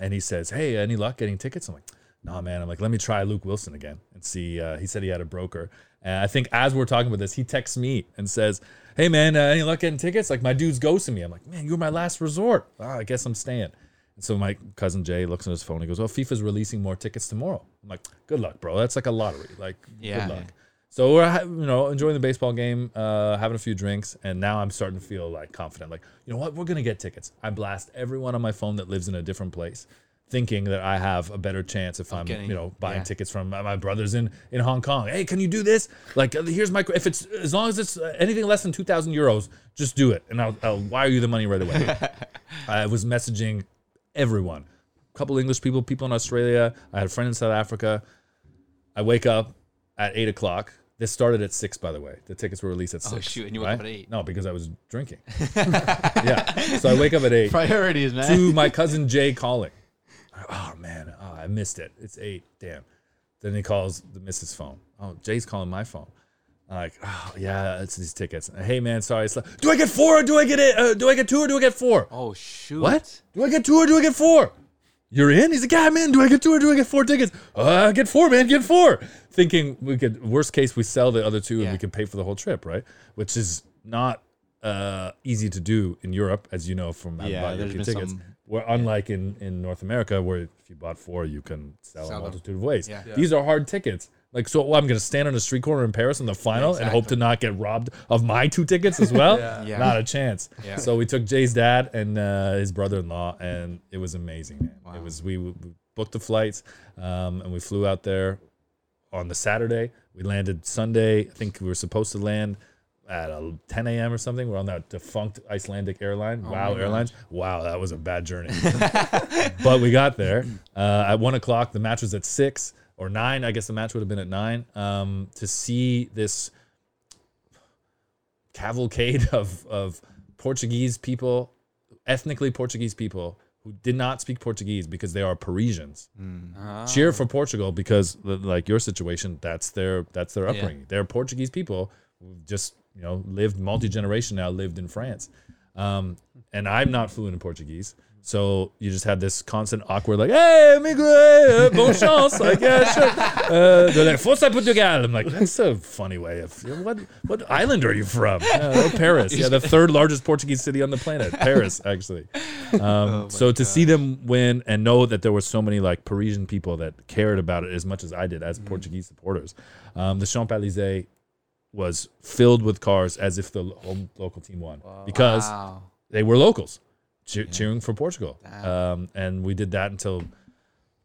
and he says, "Hey, any luck getting tickets?" I'm like, "Nah, man." I'm like, "Let me try Luke Wilson again and see." Uh, he said he had a broker, and I think as we're talking about this, he texts me and says, "Hey, man, uh, any luck getting tickets?" Like my dude's ghosting me. I'm like, "Man, you're my last resort." Ah, I guess I'm staying. And so my cousin Jay looks on his phone. He goes, "Oh, FIFA's releasing more tickets tomorrow." I'm like, "Good luck, bro. That's like a lottery. Like, Yeah. good luck." So we're you know enjoying the baseball game, uh, having a few drinks, and now I'm starting to feel like confident. Like you know what, we're gonna get tickets. I blast everyone on my phone that lives in a different place, thinking that I have a better chance if I'm getting- you know buying yeah. tickets from my my brothers in in Hong Kong. Hey, can you do this? Like uh, here's my if it's as long as it's uh, anything less than two thousand euros, just do it, and I'll, I'll wire you the money right away. I was messaging everyone, a couple English people, people in Australia. I had a friend in South Africa. I wake up at eight o'clock. This started at six, by the way. The tickets were released at Oh, six. shoot, and you woke up at eight. No, because I was drinking. yeah. So I wake up at eight Priorities, man. to my cousin Jay calling. Oh man, oh, I missed it. It's eight. Damn. Then he calls the missus phone. Oh, Jay's calling my phone. I'm like, oh yeah, it's these tickets. Hey man, sorry. Like, do I get four or do I get it? Uh, do I get two or do I get four? Oh shoot! What? Do I get two or do I get four? You're in? He's like, yeah, man. Do I get two or do I get four tickets? Uh, get four, man. Get four. Thinking we could, worst case, we sell the other two and we can pay for the whole trip, right? Which is not uh, easy to do in Europe, as you know from having Yeah, bought European tickets. some Where unlike in, in North America, where if you bought four, you can sell, Sell a them. multitude of ways. Yeah. Yeah. These are hard tickets. Like, so I'm going to stand on a street corner in Paris in the final and hope to not get robbed of my two tickets as well. Yeah. Yeah. Not a chance. Yeah. So we took Jay's dad and uh, his brother-in-law, and it was amazing. Man. Wow. It was we, we booked the flights, um, and we flew out there on the Saturday. We landed Sunday. I think we were supposed to land at uh, 10 a.m. or something. We're on that defunct Icelandic airline, Oh Wow Airlines. Wow, that was a bad journey. but we got there uh, at one o'clock. The match was at six or nine. I guess the match would have been at nine. Um, to see this cavalcade of of Portuguese people, ethnically Portuguese people who did not speak Portuguese because they are Parisians. Ah. Cheer for Portugal because like your situation, that's their that's their Yeah. upbringing. They're Portuguese people just you know lived multi generation now lived in France. Um, and I'm not fluent in Portuguese. So you just had this constant awkward, like, hey, migre, bon chance. Like, yeah, sure. Uh, they're like, Forza Portugal. I'm like, that's a funny way of, what what island are you from? Yeah, oh, Paris. Yeah, the third largest Portuguese city on the planet. Paris, actually. Um, so to see them win and know that there were so many like Parisian people that cared about it as much as I did as Portuguese supporters. Um, the Champs Elysees was filled with cars as if the home local team won because Wow. they were locals cheer, cheering for Portugal. Um, and we did that until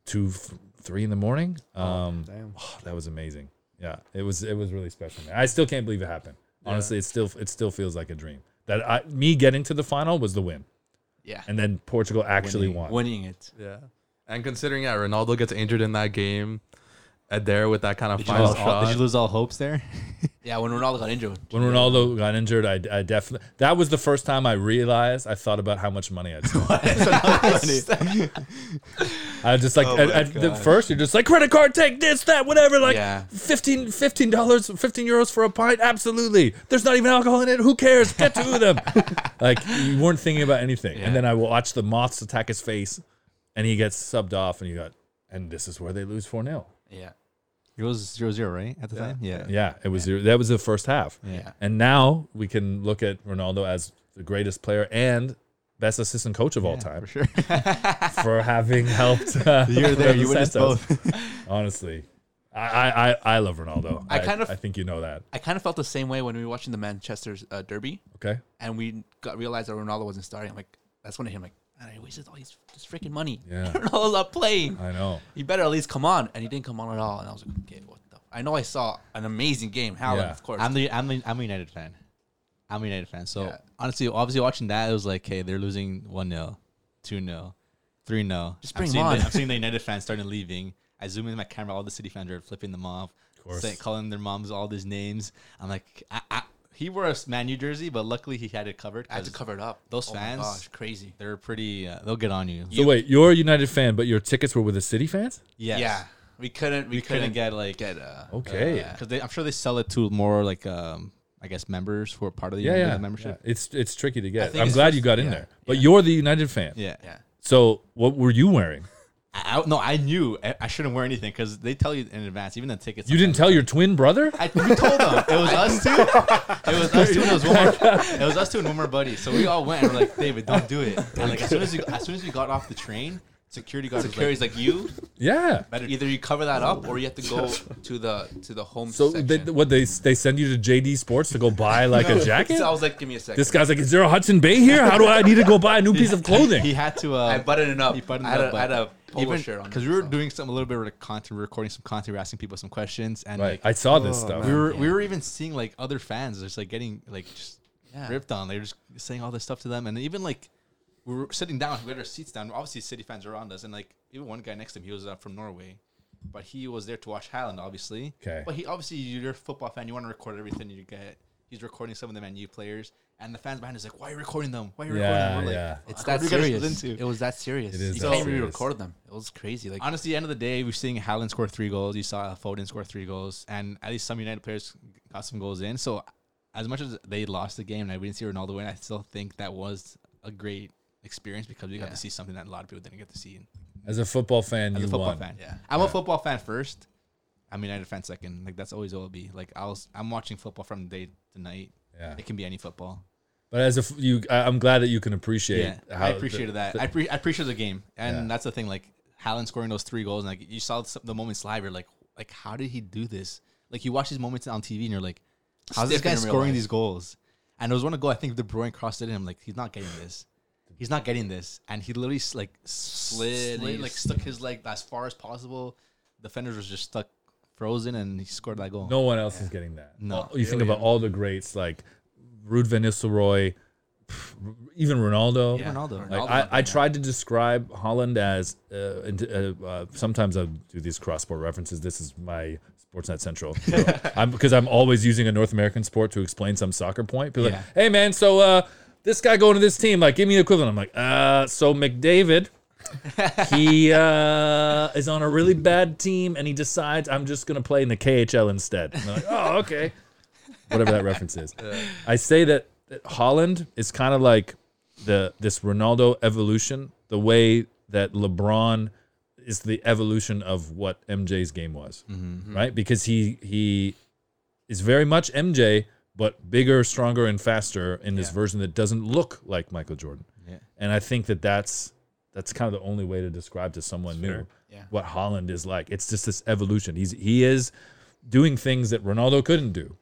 two, f- three in the morning. Um, Damn. that was amazing. Yeah, it was it was really special. Man. I still can't believe it happened. Honestly, it still it still feels like a dream. That I, me getting to the final was the win, Yeah. and then Portugal actually winning, won. winning it. Yeah. And considering yeah, Ronaldo gets injured in that game, Eder with that kind of Did you, final lose all, shot. did you lose all hopes there? Yeah, when Ronaldo got injured. When Ronaldo got injured, I, I definitely that was the first time I realized I thought about how much money I'd spent. I was just like Oh at, at the first you're just like credit card, take this, that, whatever. Like Yeah. 15 dollars, fifteen euros for a pint. Absolutely, there's not even alcohol in it. Who cares? Get two of them. like you weren't thinking about anything. Yeah. And then I watched the moths attack his face, and he gets subbed off, and you got, and this is where they lose four 0 Yeah. It was zero zero, right? At the Yeah. time? Yeah. Yeah, it was zero. that was the first half. Yeah. And now we can look at Ronaldo as the greatest player and best assistant coach of all Yeah, time For sure. for having helped. Uh, You're there. You witnessed Santos. both. Honestly, I, I I I love Ronaldo. I kind of- I think you know that. I kind of felt the same way when we were watching the Manchester uh, Derby Okay. and we got realized that Ronaldo wasn't starting. I'm like, that's when I hit him like, man, I wasted all his this freaking money. Yeah. Ronaldo's not playing. I know. He better at least come on, and he didn't come on at all. And I was like, okay, what the? I know I saw an amazing game. Haaland, Yeah. of course. I'm the I'm the, I'm a United fan. I'm a United fan. So Yeah. honestly, obviously watching that, it was like, hey, they're losing one 0 two 0 three 0 Just I'm seeing on. The, I'm seeing the United fans starting leaving. I zoom in my camera, all the City fans are flipping them off, Of course. saying, calling their moms all these names. I'm like, I, I, he wore a Man U jersey, but luckily he had it covered. I had to 'cause cover it up. those Oh my fans- gosh, crazy. They're pretty. Uh, they'll get on you. So wait, you're a United fan, but your tickets were with the City fans? Yes. Yeah, we couldn't. We, We couldn't couldn't get like get. Uh, Okay. Yeah. because I'm sure they sell it to more like um I guess members who are part of the Yeah, United yeah. membership. yeah. It's it's tricky to get. I'm glad just- you got in yeah, there. But yeah. you're the United fan. Yeah. Yeah. So what were you wearing? I, I, no, I knew I, I shouldn't wear anything because they tell you in advance. Even the tickets. You didn't tell your twin brother? I, we told them it was us two. It was us two. And it was one more. It was us two and one more buddy. So we all went and we're like, David, don't do it. And like as soon as we as soon as we got off the train, security guard Security's like, like you. Yeah. better Either you cover that up, or you have to go to the to the home. So they, what they they send you to JD Sports to go buy like a jacket? So I was like, give me a second. This guy's like, is there a Hudson Bay here? How do I need to go buy a new piece of clothing? he had to. Uh, I buttoned it up. He buttoned I had, it a, up, I had a polo even shirt on. because we were so. doing some a little bit of content, we were recording some content, we were asking people some questions, and Right. like I saw this Oh, stuff. man. we were we were even seeing like other fans just like getting like just Yeah. ripped on. They were just saying all this stuff to them, and even like we were sitting down, we had our seats down. Obviously, City fans around us, and like even one guy next to him, he was uh, from Norway, but he was there to watch Haaland, obviously. Okay. But he obviously you're a football fan, you want to record everything you get. He's recording some of the Man U players, and the fans behind us like, "Why are you recording them? Why are you recording them?" We're like, yeah. It's that what do you guys serious. It was that serious. It is you that can't even serious. record them. It was crazy. Like Honestly, the end of the day, we're seeing Haaland score three goals. You saw Foden score three goals, and at least some United players got some goals in. So, as much as they lost the game and I didn't see Ronaldo win, I still think that was a great experience because we got to see something that a lot of people didn't get to see As a football fan, as you a football won. fan. Yeah. I'm a football fan first. I'm a United fan second. Like that's always what it'll be. Like I was, I'm watching football from day to night. Yeah. It can be any football. But as a f- you, I, I'm glad that you can appreciate. Yeah, how I the- appreciated that. the- I, pre- I appreciate the game, and Yeah. that's the thing. Like Haaland scoring those three goals, and like you saw the moments live, you're like, like how did he do this? Like you watch these moments on TV, and you're like, how's this Stiff guy in real scoring life. these goals? And there was one goal I think De Bruyne crossed it in. I'm like, he's not getting this. He's not getting this, and he literally like slid, Slid, like stuck his leg as far as possible. The defenders was just stuck, frozen, and he scored that goal. no one else is getting that. No. All- you think about all the greats like Ruud van Nistelrooy, pff, even Ronaldo. Yeah, Ronaldo. Like Ronaldo I, I tried to describe Haaland as uh, into, uh, uh, sometimes I do these cross sport references. This is my Sportsnet Central. So I'm because I'm always using a North American sport to explain some soccer point. People are Yeah. like, hey man, so uh, this guy going to this team, like give me the equivalent. I'm like, uh, so McDavid. he uh, is on a really bad team and he decides I'm just gonna play in the KHL instead. And they're like, oh, okay. Whatever that reference is. I say that, that Haaland is kind of like the this Ronaldo evolution, the way that LeBron is the evolution of what MJ's game was, Mm-hmm. right? Because he he is very much MJ, but bigger, stronger, and faster in this Yeah. version that doesn't look like Michael Jordan. Yeah. And I think that that's that's kind of the only way to describe to someone new Sure. Yeah. what Haaland is like. It's just this evolution. He's he is doing things that Ronaldo couldn't do,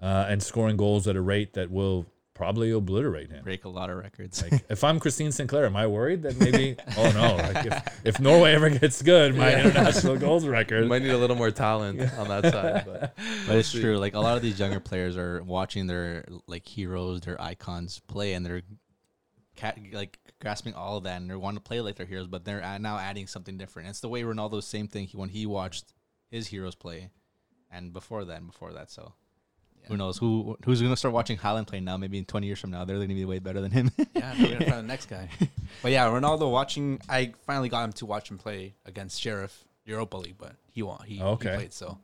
uh, and scoring goals at a rate that will probably obliterate him. Break a lot of records. Like, if I'm Christine Sinclair, am I worried that maybe? oh no! Like if, if Norway ever gets good, my international goals You record. might need a little more talent on that side. But But it's true. Like a lot of these younger players are watching their like heroes, their icons play, and they're cat like grasping all of that, and they want to play like their heroes, but they're now adding something different. It's the way Ronaldo's same thing he, when he watched his heroes play, and before then, before that. So who knows who who's gonna start watching Haaland play now? Maybe in twenty years from now, they're gonna be way better than him. Yeah, we're gonna find the next guy. But yeah, Ronaldo watching. I finally got him to watch him play against Sheriff Europa League, but he won. He, Okay. he played, so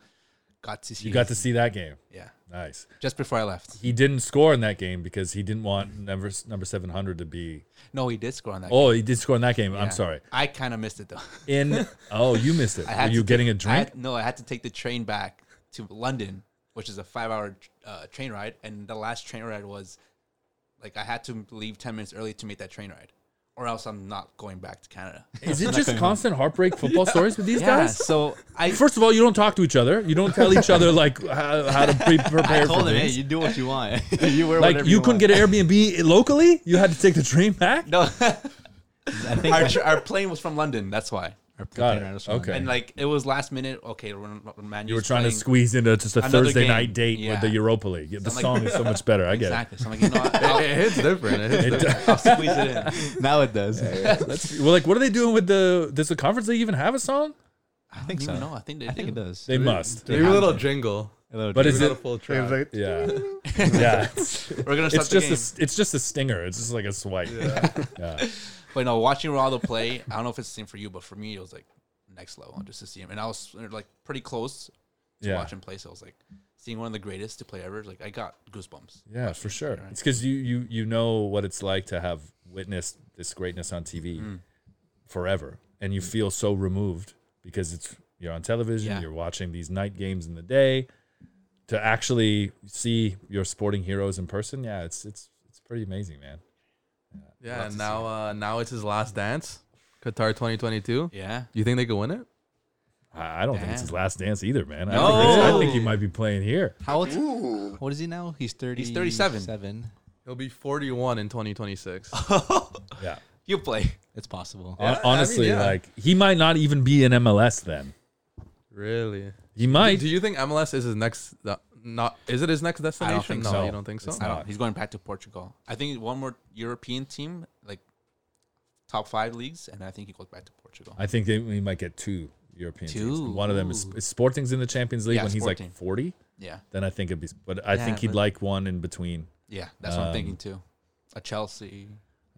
got to see. You got to see that game. Yeah, Nice. just before I left. He didn't score in that game because he didn't want number number seven hundred to be. No, he did score on that. Oh, he did score in that game. game. I'm sorry. I kind of missed it though. In oh, you missed it. I Were you to getting a take- I drink? had- no, I had to take the train back to London, which is a five-hour uh, train ride, and the last train ride was like I had to leave ten minutes early to make that train ride, or else I'm not going back to Canada. Is it just constant heartbreak football stories with these yeah, guys? so I First of all, you don't talk to each other. You don't tell each other like how, how to pre- I prepare told for him, hey, you do what you want. you wear like whatever you couldn't want. get an Airbnb locally. You had to take the train back. no. I think our, tr- our plane was from London. That's why. Our Got complainer it. is. Okay. And like it was last minute. Okay, when, when Man You were U's trying to squeeze into just a Another Thursday game. night date with the Europa League. The I'm like- song is so much better. I get Exactly. So I'm like, you know, what? it, I'll, it hits different. It hits it. different. it I'll squeeze it in. now it does. Let's, well, like, what are they doing with the? Does the conference league even have a song? I think don't so. No, I think they I think do. it does. They must. Maybe a little jingle. But is not it? a full track? was like, Yeah, yeah. It's, We're gonna start it's the just game. a, it's just a stinger. It's just like a swipe. Yeah. But no, watching Ronaldo play, I don't know if it's the same for you, but for me, it was like next level just to see him. And I was uh, like pretty close to Yeah. watch him play. So I was like, seeing one of the greatest to play ever, like I got goosebumps. Yeah, for sure. Right. It's because you you you know what it's like to have witnessed this greatness on TV Mm. forever, and you feel so removed because it's you're on television, Yeah. you're watching these night games in the day. To actually see your sporting heroes in person, yeah, it's it's it's pretty amazing, man. Yeah, Love and now uh, now it's his last dance, Qatar 2022. Yeah. Do you think they could win it? I, I don't think it's his Damn. last dance either, man. I, No. think, it's- I think he might be playing here. How old? What is he now? He's thirty. 37. Seven. He'll be 41 in 2026. Yeah. You play. It's possible. Hon- I mean, Honestly, yeah. like he might not even be in MLS then. really? He might. Do you think MLS is his next? Uh, not is it his next destination? think no, so. you don't think so. It's don't. He's going back to Portugal. I think one more European team, like top five leagues, and I think he goes back to Portugal. I think they, we might get two European teams. Two. One of them is, is Sporting's in the Champions League Yeah, when he's Sporting. like 40. yeah. Then I think it'd be, but I Yeah, think he'd but- like one in between. Yeah. That's what I'm Um, thinking too. A Chelsea.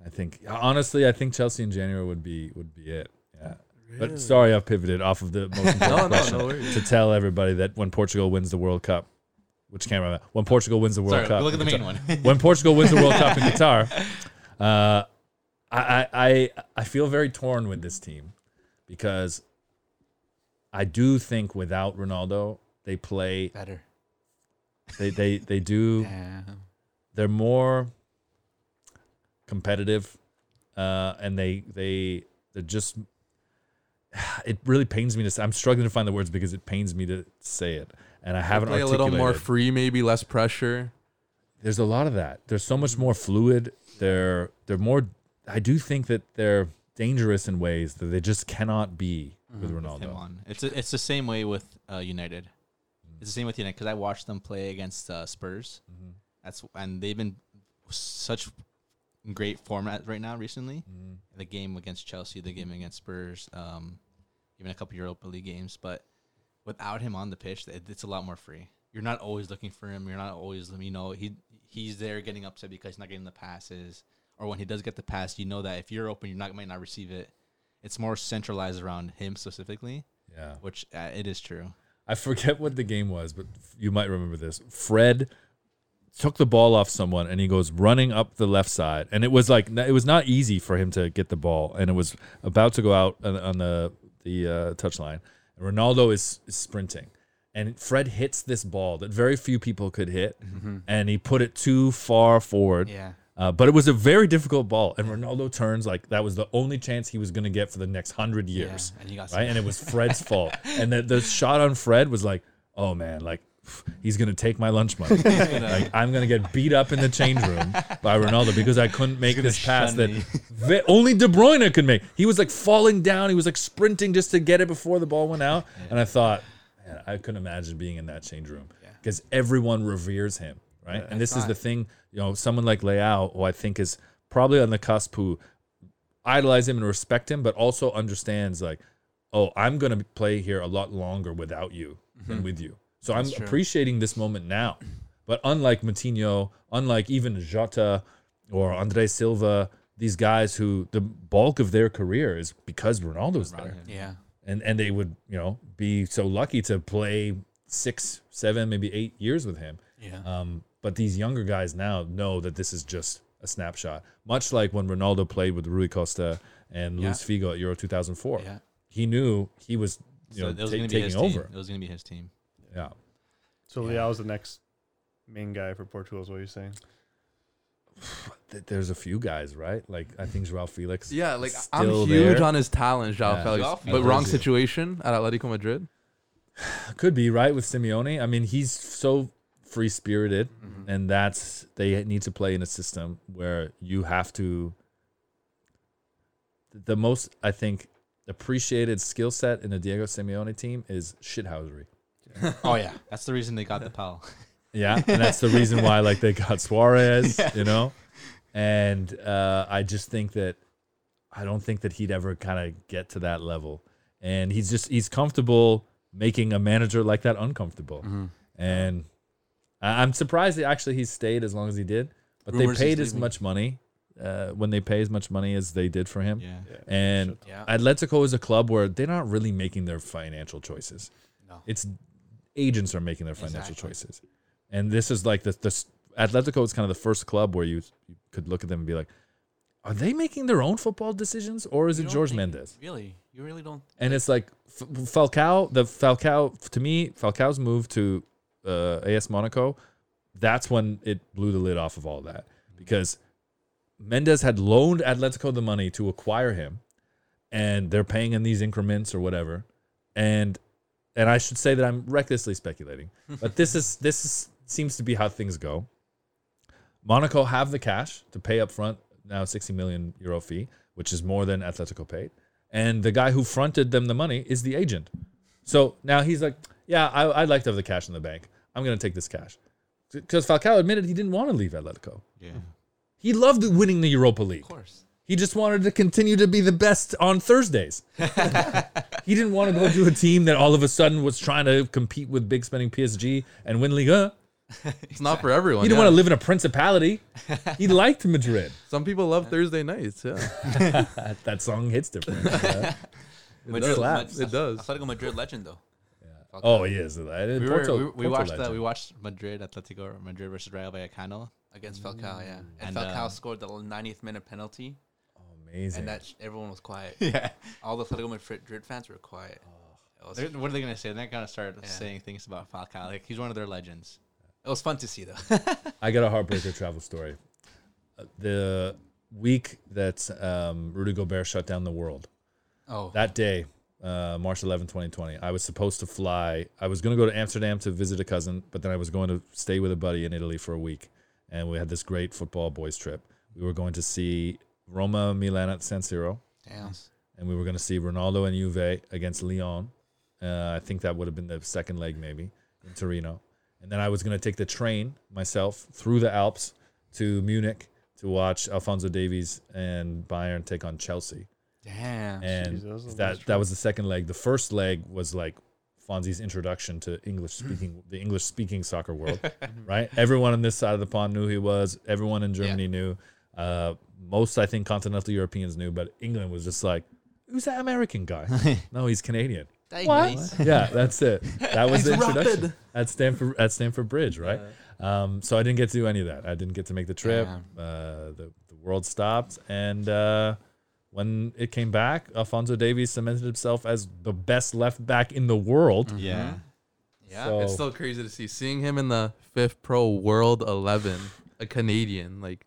I think honestly, I think Chelsea in January would be would be it. Yeah. But sorry, I've pivoted off of the most important No, no, question no worries. to tell everybody that when Portugal wins the World Cup, which can't remember when Portugal wins the World Sorry, Cup, look at the in main Qatar- one. when Portugal wins the World Cup in Qatar, uh, I, I I I feel very torn with this team because I do think without Ronaldo they play Better. they they they do Damn. they're more competitive, uh, and they they they just. It really pains me to. Say, I'm struggling to find the words because it pains me to say it, and I haven't Play a little more free, maybe less pressure. There's a lot of that. There's so much more fluid. They're they're more. I do think that they're dangerous in ways that they just cannot be with him Ronaldo. on. It's it's the same way with uh, United. It's the same with United because I watched them play against uh, Spurs. Mm-hmm. That's and they've been such great format right now recently. Mm-hmm. The game against Chelsea, the game against Spurs, um, even a couple of Europa League games. But without him on the pitch, it's a lot more free. You're not always looking for him. You're not always, you know, he he's there getting upset because he's not getting the passes. Or when he does get the pass, you know that if you're open, you're not might not receive it. It's more centralized around him specifically, Yeah. which uh, it is true. I forget what the game was, but you might remember this. Fred took the ball off someone and he goes running up the left side, and it was like it was not easy for him to get the ball, and it was about to go out on, on the the uh, touchline. Ronaldo is, is sprinting, and Fred hits this ball that very few people could hit, and he put it too far forward. Yeah. Uh, but it was a very difficult ball, and Ronaldo turns like that was the only chance he was going to get for the next hundred years Yeah, and he got right? And it was Fred's fault. And the, the shot on Fred was like, oh man, like he's gonna take my lunch money. like I'm gonna get beat up in the change room by Ronaldo because I couldn't make this pass that ve- only De Bruyne could make. He was like falling down. He was like sprinting just to get it before the ball went out. And I thought, man, I couldn't imagine being in that change room because everyone reveres him, right? and this is the thing, you know, someone like Leao, who I think is probably on the cusp, who idolize him and respect him, but also understands like, oh, I'm gonna play here a lot longer without you than with you. So I'm appreciating this moment now. But unlike Moutinho, unlike even Jota or Andre Silva, these guys who the bulk of their career is because Ronaldo's there. Yeah. And and they would, you know, be so lucky to play six, seven, maybe eight years with him. Yeah. Um, but these younger guys now know that this is just a snapshot. Much like when Ronaldo played with Rui Costa and Yeah. Luis Figo at Euro 2004. Yeah. He knew he was, you So know, it was ta- going to be his taking team. over. It was going to be his team. Yeah. So Leao's the next main guy for Portugal, is what you're saying. There's a few guys, right? Like I think Joao Felix. Yeah, like I'm huge there. on his talent, Joao Yeah. Felix, Joao but Felix. wrong situation at Atletico Madrid. Could be right with Simeone. I mean, he's so free spirited, Mm-hmm. and that's they need to play in a system where you have to. The most I think appreciated skill set in a Diego Simeone team is shithousery. Oh yeah. That's the reason they got the pal. Yeah, and that's the reason why like they got Suarez, you know, and uh, I just think that I don't think that he'd ever kind of get to that level, and he's just he's comfortable making a manager like that uncomfortable, Mm-hmm. and I- I'm surprised that actually he stayed as long as he did, but Rumors they paid as much money uh, when they pay as much money as they did for him, Yeah. and Yeah. Atletico is a club where they're not really making their financial choices. No. It's agents are making their financial Exactly. choices. And this is like the, the Atletico is kind of the first club where you, you could look at them and be like, are they making their own football decisions or is You it Jorge Mendes? Really? You really don't? And it's like Falcao, the Falcao, to me, Falcao's move to uh, AS Monaco, that's when it blew the lid off of all that because Mendes had loaned Atletico the money to acquire him, and they're paying in these increments or whatever, and and I should say that I'm recklessly speculating, but this is this is, seems to be how things go. Monaco have the cash to pay up front now 60 million euro fee, which is more than Atletico paid. And the guy who fronted them the money is the agent. So now he's like, yeah, I, I'd like to have the cash in the bank. I'm going to take this cash. Because Falcao admitted he didn't want to leave Atletico. Yeah. He loved winning the Europa League. Of course. He just wanted to continue to be the best on Thursdays. he didn't want to go to a team that all of a sudden was trying to compete with big spending PSG and win Liga. It's not for everyone. He didn't yeah. want to live in a principality. He liked Madrid. Some people love Thursday nights. Yeah, That, that song hits different. Yeah. Madrid, slaps. It does. Atletico Madrid legend though. Oh, he is. And We, Porto- were, we, we Porto watched that. We watched Madrid, Atletico Madrid versus Real Vallecano. against Falcao, yeah. And, And, Falcao uh, scored the 90th minute penalty, amazing. and that sh- everyone was quiet. Yeah. All the Atletico Madrid fans were quiet. It was, They're- what are they gonna say? They're gonna start Yeah. saying things about Falcao. Like he's one of their legends. it was fun to see though. I got a heartbreaker travel story. Uh, The week that um, Rudy Gobert shut down the world. Oh, That day, uh, March 11, 2020, I was supposed to fly. I was going to go to Amsterdam to visit a cousin, but then I was going to stay with a buddy in Italy for a week. And we had this great football boys trip. We were going to see Roma Milan at San Siro, damn. and we were going to see Ronaldo and Juve against Lyon. Uh, I think that would have been the second leg, maybe, in Torino. And then I was going to take the train myself through the Alps to Munich to watch Alfonso Davies and Bayern take on Chelsea Damn. and Jesus, that's that true. that was the second leg. The first leg was like Fonzie's introduction to English speaking the English speaking soccer world, right? Everyone on this side of the pond knew who he was. Everyone in Germany knew. Uh, most I think continental Europeans knew, but England was just like, who's that American guy? no, he's Canadian. What? yeah, that's it. That was the introduction at Stanford at Stamford Bridge, right? Um, so I didn't get to do any of that. I didn't get to make the trip. Damn. Uh, the the world stopped, and uh, when it came back, Alfonso Davies cemented himself as the best left back in the world. Yeah. Yeah. So- It's still crazy to see seeing him in the FIFPro world eleven, a Canadian, like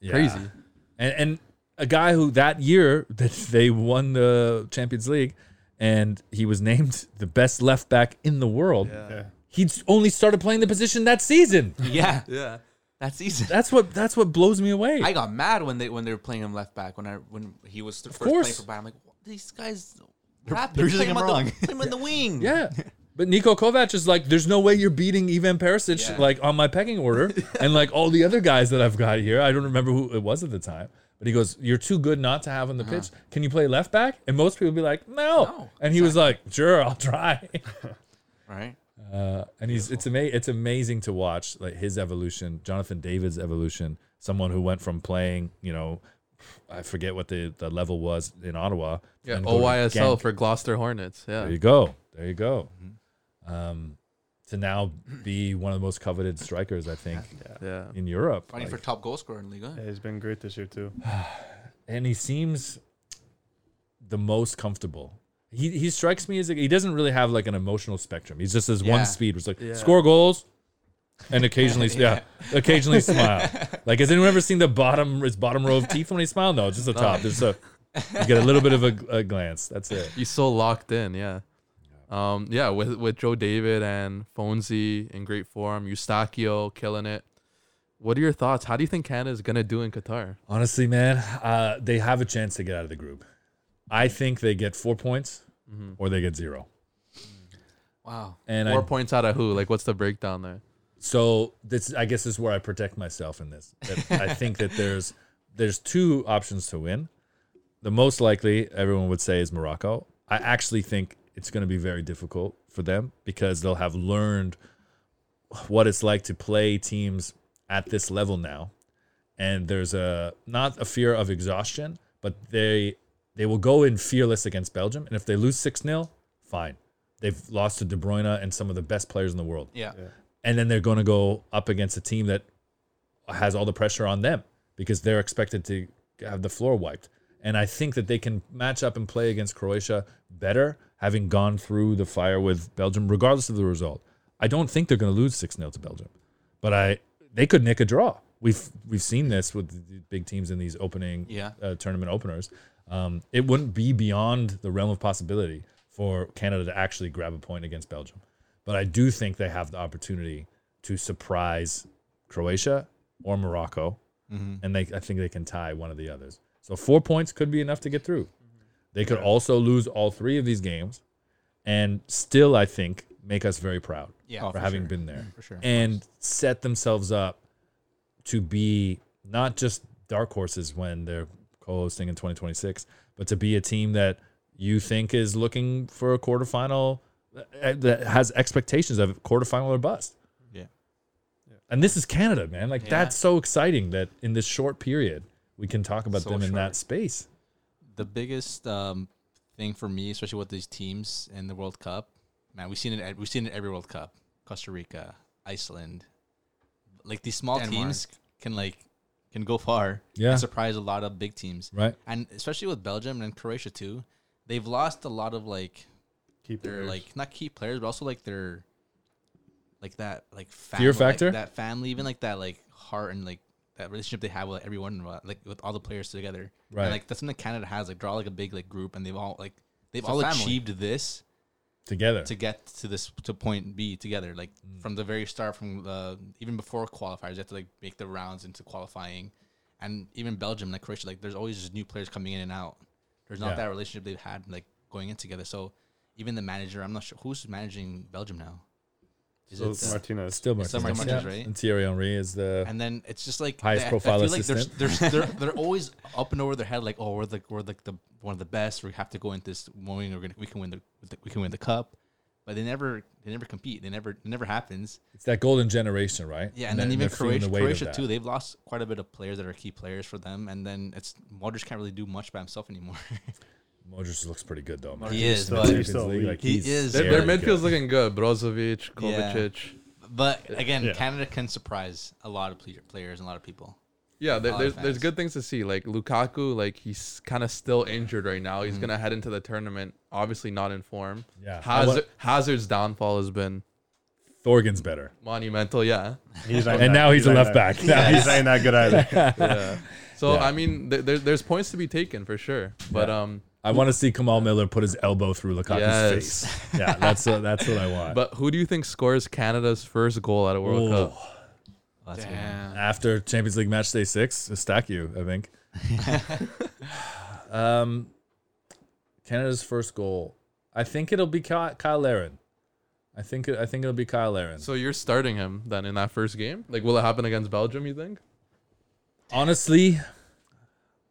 Yeah. crazy. And and a guy who that year that they won the Champions League, and he was named the best left back in the world. Yeah. He only started playing the position that season. Yeah. Yeah. That season. That's what that's what blows me away. I got mad when they when they were playing him left back when I when he was the first course. playing for Bayern. I'm like, these guys rapid. they're using play him on wrong. The, play him in the wing. Yeah. But Niko Kovac is like, there's no way you're beating Ivan Perisic Yeah. like on my pecking order, and like all the other guys that I've got here. I don't remember who it was at the time, but he goes, "You're too good not to have on the pitch. Can you play left back?" And most people be like, "No,", No, and he was like, "Sure, I'll try." Right. Uh, and he's it's ama- it's amazing to watch like his evolution, Jonathan David's evolution. Someone who went from playing, you know, I forget what the, the level was in Ottawa. Yeah. and go to OYSL for Gloucester Hornets. Yeah. There you go. There you go. Um, to now be one of the most coveted strikers, I think, Yeah. in Europe. Fighting Like, for top goal scorer in Liga. Yeah, he's been great this year too. and he seems the most comfortable. He he strikes me as like, he doesn't really have like an emotional spectrum. He's just this Yeah. one speed. It's like Yeah. score goals. And occasionally, yeah. occasionally smile. Like, has anyone ever seen the bottom, his bottom row of teeth when he smiles? No, just the top. There's a, you get a little bit of a, a glance. That's it. He's so locked in, yeah. Um, yeah, with with Joe David and Fonzie in great form, Eustaquio killing it. What are your thoughts? How do you think Canada is gonna do in Qatar? Honestly, man, uh, they have a chance to get out of the group. I think they get four points or they get zero. Wow. And Four I, points out of who? Like, what's the breakdown there? so this, I guess, is where I protect myself in this. That I think that there's there's two options to win. The most likely, everyone would say, is Morocco. I actually think it's going to be very difficult for them because they'll have learned what it's like to play teams at this level now, and there's a not a fear of exhaustion, but they they will go in fearless against Belgium, and if they lose six 0 fine. They've lost to De Bruyne and some of the best players in the world Yeah. and then they're going to go up against a team that has all the pressure on them because they're expected to have the floor wiped. And I think that they can match up and play against Croatia better, having gone through the fire with Belgium, regardless of the result. I don't think they're going to lose six 0 to Belgium, but I they could nick a draw. We've we've seen this with the big teams in these opening Yeah. uh, tournament openers. Um, it wouldn't be beyond the realm of possibility for Canada to actually grab a point against Belgium. But I do think they have the opportunity to surprise Croatia or Morocco, and they I think they can tie one of the others. So four points could be enough to get through. They could also lose all three of these games, and still I think make us very proud Yeah. for, for having sure. been there For sure. and set themselves up to be not just dark horses when they're co-hosting in 2026, but to be a team that you think is looking for a quarterfinal uh, that has expectations of quarterfinal or bust. Yeah. And this is Canada, man. Like Yeah. that's so exciting that in this short period we can talk about So them in short. that space. The biggest um, thing for me, especially with these teams in the World Cup, man, we've seen it. at- We've seen it every World Cup. Costa Rica, Iceland, like these small Denmark. teams can like can go far Yeah. and surprise a lot of big teams. Right. And especially with Belgium and Croatia too, they've lost a lot of like Keep their it like not key players, but also like their like that like Fear family, like, factor? that family, even like that like heart and like that relationship they have with everyone, uh, like with all the players together. Right. And, like that's something Canada has. Like, draw like a big like group, and they've all like they've It's all achieved this together. to get to this to point B together. Like Mm. from the very start, from the even before qualifiers, you have to like make the rounds into qualifying, and even Belgium, like Croatia, like there's always just new players coming in and out. There's not Yeah. that relationship they've had like going in together. So even the manager, I'm not sure who's managing Belgium now. Is So it uh, Martinez. Still It's still Martinez, Martinez, yeah. right? And Thierry Henry is the and then it's just like Highest they- profile I feel like there's, assistant. there's, they're they're always up and over their head like oh we're the we're like the one of the best we have to go into this moment we're gonna we can win the we can win the cup, but they never they never compete they never it never happens it's that golden generation, right? yeah and, then even Croatia the Croatia too they've lost quite a bit of players that are key players for them and then it's Modric can't really do much by himself anymore Modric looks pretty good though. man. He is, still- but- he's Champions still League, like, He he's is, Their, very their midfield's good. looking good. Brozovic, Kovacic. Yeah. Kovacic. but again Yeah. Canada can surprise a lot of players and a lot of people Yeah, there, there's of there's good things to see. Like Lukaku, like he's kind of still injured right now. He's Mhm. gonna head into the tournament, obviously not in form. Yeah. Hazard, want- Hazard's downfall has been Thorgan's better. monumental. Yeah, He's not And that- now he's a left that- back. Yeah, he's not that good either. yeah. So Yeah. I mean, th- there, there's points to be taken for sure. But Yeah. um, I want to see Kamal Miller put his elbow through Lukaku's Yes. face. Yeah, that's what, that's what I want. but who do you think scores Canada's first goal at a World Ooh. Cup? That's. Damn. after Champions League match day six, stack you, I think. um, Canada's first goal. I think it'll be Kyle, Cyle Larin. I think it, I think it'll be Cyle Larin. So you're starting him then in that first game? Like, will it happen against Belgium? You think? Honestly,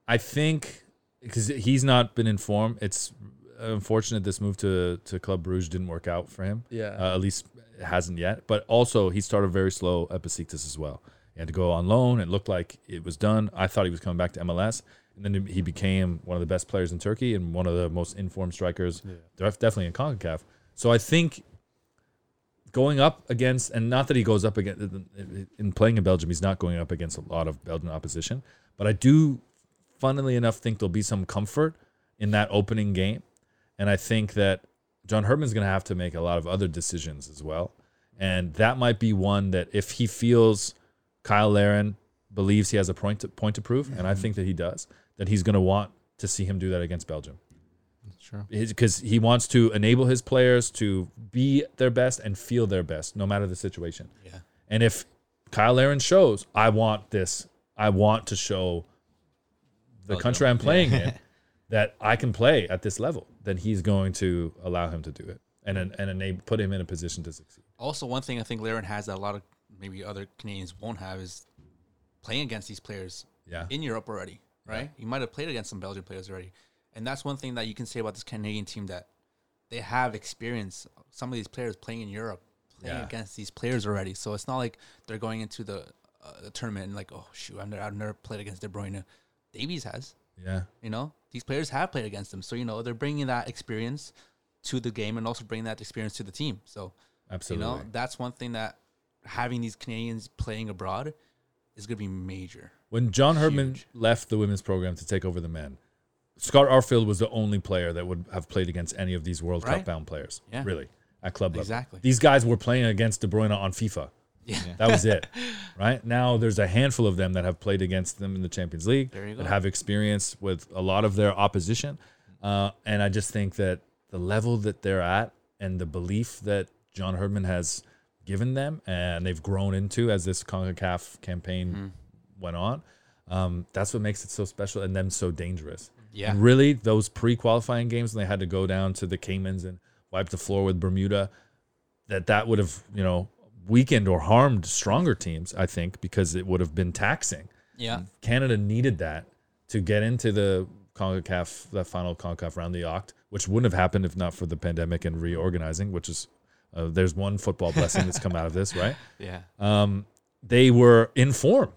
I think because he's not been in form. It's unfortunate this move to to Club Bruges didn't work out for him. Yeah. Uh, at least it hasn't yet. But also, he started very slow at Besiktas as well. He had to go on loan. It looked like it was done. I thought he was coming back to MLS, and then he became one of the best players in Turkey and one of the most informed strikers, def- definitely in Concacaf. So I think going up against, and not that he goes up against in playing in Belgium, he's not going up against a lot of Belgian opposition. But I do, funnily enough, think there'll be some comfort in that opening game, and I think that John Herdman's going to have to make a lot of other decisions as well. And that might be one that if he feels Cyle Larin believes he has a point to, point to prove, and I mm-hmm. think that he does, that he's going to want to see him do that against Belgium. Sure. Because he wants to enable his players to be their best and feel their best, no matter the situation. Yeah. And if Cyle Larin shows, I want this, I want to show the Belgium. country I'm playing in that I can play at this level, then he's going to allow him to do it and and enable, put him in a position to succeed. Also, one thing I think Larin has that a lot of maybe other Canadians won't have is playing against these players Yeah. in Europe already, right? You might have played against some Belgian players already. And that's one thing that you can say about this Canadian team that they have experience. Some of these players playing in Europe, playing Yeah. against these players already. So it's not like they're going into the, uh, the tournament and like, oh, shoot, I've never, I've never played against De Bruyne. Davies has, Yeah. you know? These players have played against them. So, you know, they're bringing that experience to the game and also bringing that experience to the team. So, Absolutely. you know, that's one thing that having these Canadians playing abroad is going to be major. When John Herdman Huge. left the women's program to take over the men, Scott Arfield was the only player that would have played against any of these World Cup bound players. Yeah. Really, at club level. Exactly. These guys were playing against De Bruyne on FIFA. Yeah. That was it. right? Now there's a handful of them that have played against them in the Champions League that have experience with a lot of their opposition. Uh, and I just think that the level that they're at and the belief that John Herdman has given them and they've grown into as this CONCACAF campaign Mm-hmm. went on, um, that's what makes it so special and them so dangerous. Yeah. And really, those pre-qualifying games when they had to go down to the Caymans and wipe the floor with Bermuda, that that would have you know weakened or harmed stronger teams. I think because it would have been taxing. Yeah. Canada needed that to get into the CONCACAF, the final CONCACAF round, the Oct, which wouldn't have happened if not for the pandemic and reorganizing. Which is uh, there's one football blessing that's come out of this, right? Yeah. um, they were in form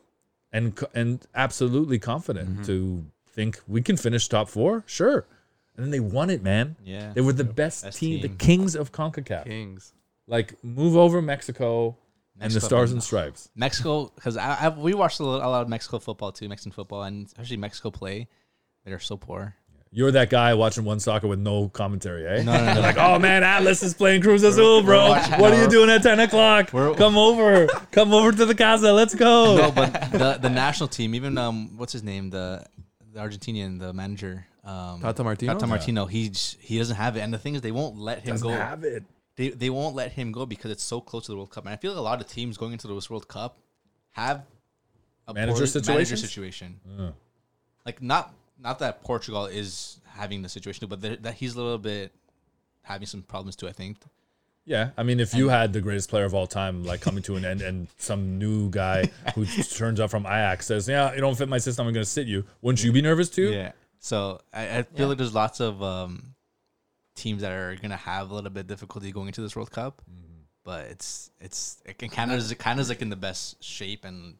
and and absolutely confident Mm-hmm. to think we can finish top four, sure. And then they won it, man. Yeah. They were the best, Best team, the kings of Concacaf. Kings. Like move over Mexico and the Mexico Stars and Stripes. Mexico, because I, I we watched a, little, a lot of Mexico football too, Mexican football, and especially Mexico play. They're so poor. You're that guy watching one soccer with no commentary, eh? No, no, no. They're like, oh man, Atlas is playing Cruz Azul, bro. What are you doing at 10 o'clock? We're- Come over. Come over to the casa. Let's go. no, but the the national team, even um, what's his name, the the Argentinian, the manager, um, Tata Martino? Tata Martino. He j- he doesn't have it, and the thing is, they won't let him Doesn't go. have it. They they won't let him go because it's so close to the World Cup, and I feel like a lot of teams going into this World Cup have a Manager poor- Manager situation. Uh. Like not not that Portugal is having the situation, but that that he's a little bit having some problems too. I think. Yeah, I mean, if you had the greatest player of all time like coming to an end, and some new guy who turns up from Ajax says, "Yeah, you don't fit my system. I'm going to sit you," wouldn't you be nervous too? Yeah. So I, I feel like there's lots of um, teams that are gonna have a little bit of difficulty going into this World Cup, mm-hmm. but it's it's it can Canada's Canada's like in the best shape and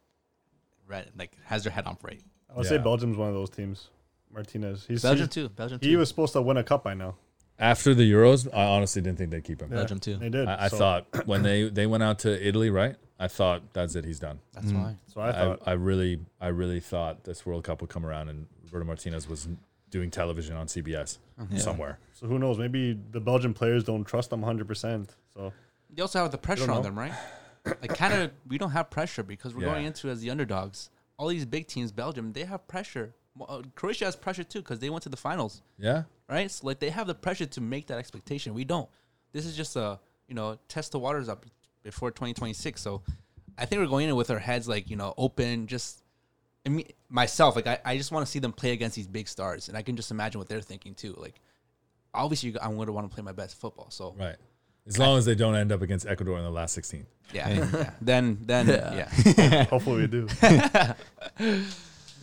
red like has their head on right. I would Yeah. say Belgium's one of those teams. Martinez. He's Belgium he's- too. Belgium He too. was supposed to win a cup by now. After the Euros, I honestly didn't think they'd keep him. Yeah, Belgium too. They did. I, I so, thought when they they went out to Italy, right? I thought that's it. He's done. That's mm. why. So I I, thought. I really, I really thought this World Cup would come around and Roberto Martinez was doing television on CBS somewhere. so who knows? Maybe the Belgian players don't trust them 100. percent So They also have the pressure on them, right? Like Canada, we don't have pressure because we're Yeah. going into as the underdogs. All these big teams, Belgium, they have pressure. Well, uh, Croatia has pressure too because they went to the finals, Yeah, right? So like they have the pressure to make that expectation. We don't. This is just a you know test the waters up before 2026. So I think we're going in with our heads like you know open. Just I mean myself, like I, I just want to see them play against these big stars, and I can just imagine what they're thinking too. Like obviously, I'm going to want to play my best football. So right. As long as they don't end up against Ecuador in the last 16. yeah, yeah. then then yeah. hopefully we do.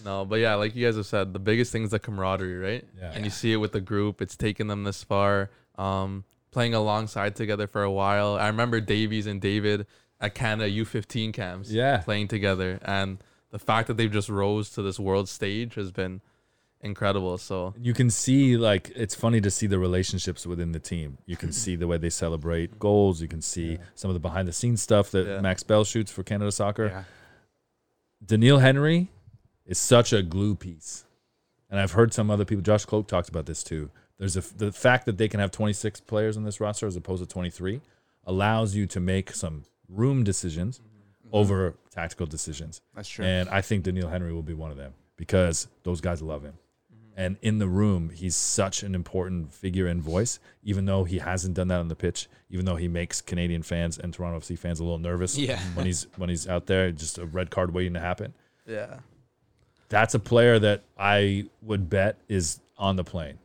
No, but yeah, like you guys have said, the biggest thing is the camaraderie, right? Yeah. And you see it with the group. It's taken them this far. Um, playing alongside together for a while. I remember Davies and David at Canada U15 camps. Yeah. Playing together, and the fact that they've just rose to this world stage has been incredible. So You can see like it's funny to see the relationships within the team. You can see the way they celebrate goals. You can see some of the behind the scenes stuff that Yeah. Max Bell shoots for Canada Soccer. yeah. Doneil Henry is such a glue piece. And I've heard some other people, Josh Kloke talks about this too. There's a, the fact that they can have 26 players on this roster as opposed to 23 allows you to make some room decisions mm-hmm. Mm-hmm. over tactical decisions. That's true. And I think Doneil Henry will be one of them because those guys love him. Mm-hmm. And in the room, he's such an important figure and voice, even though he hasn't done that on the pitch, even though he makes Canadian fans and Toronto FC fans a little nervous Yeah. when he's when he's out there, just a red card waiting to happen. yeah, That's a player that I would bet is on the plane.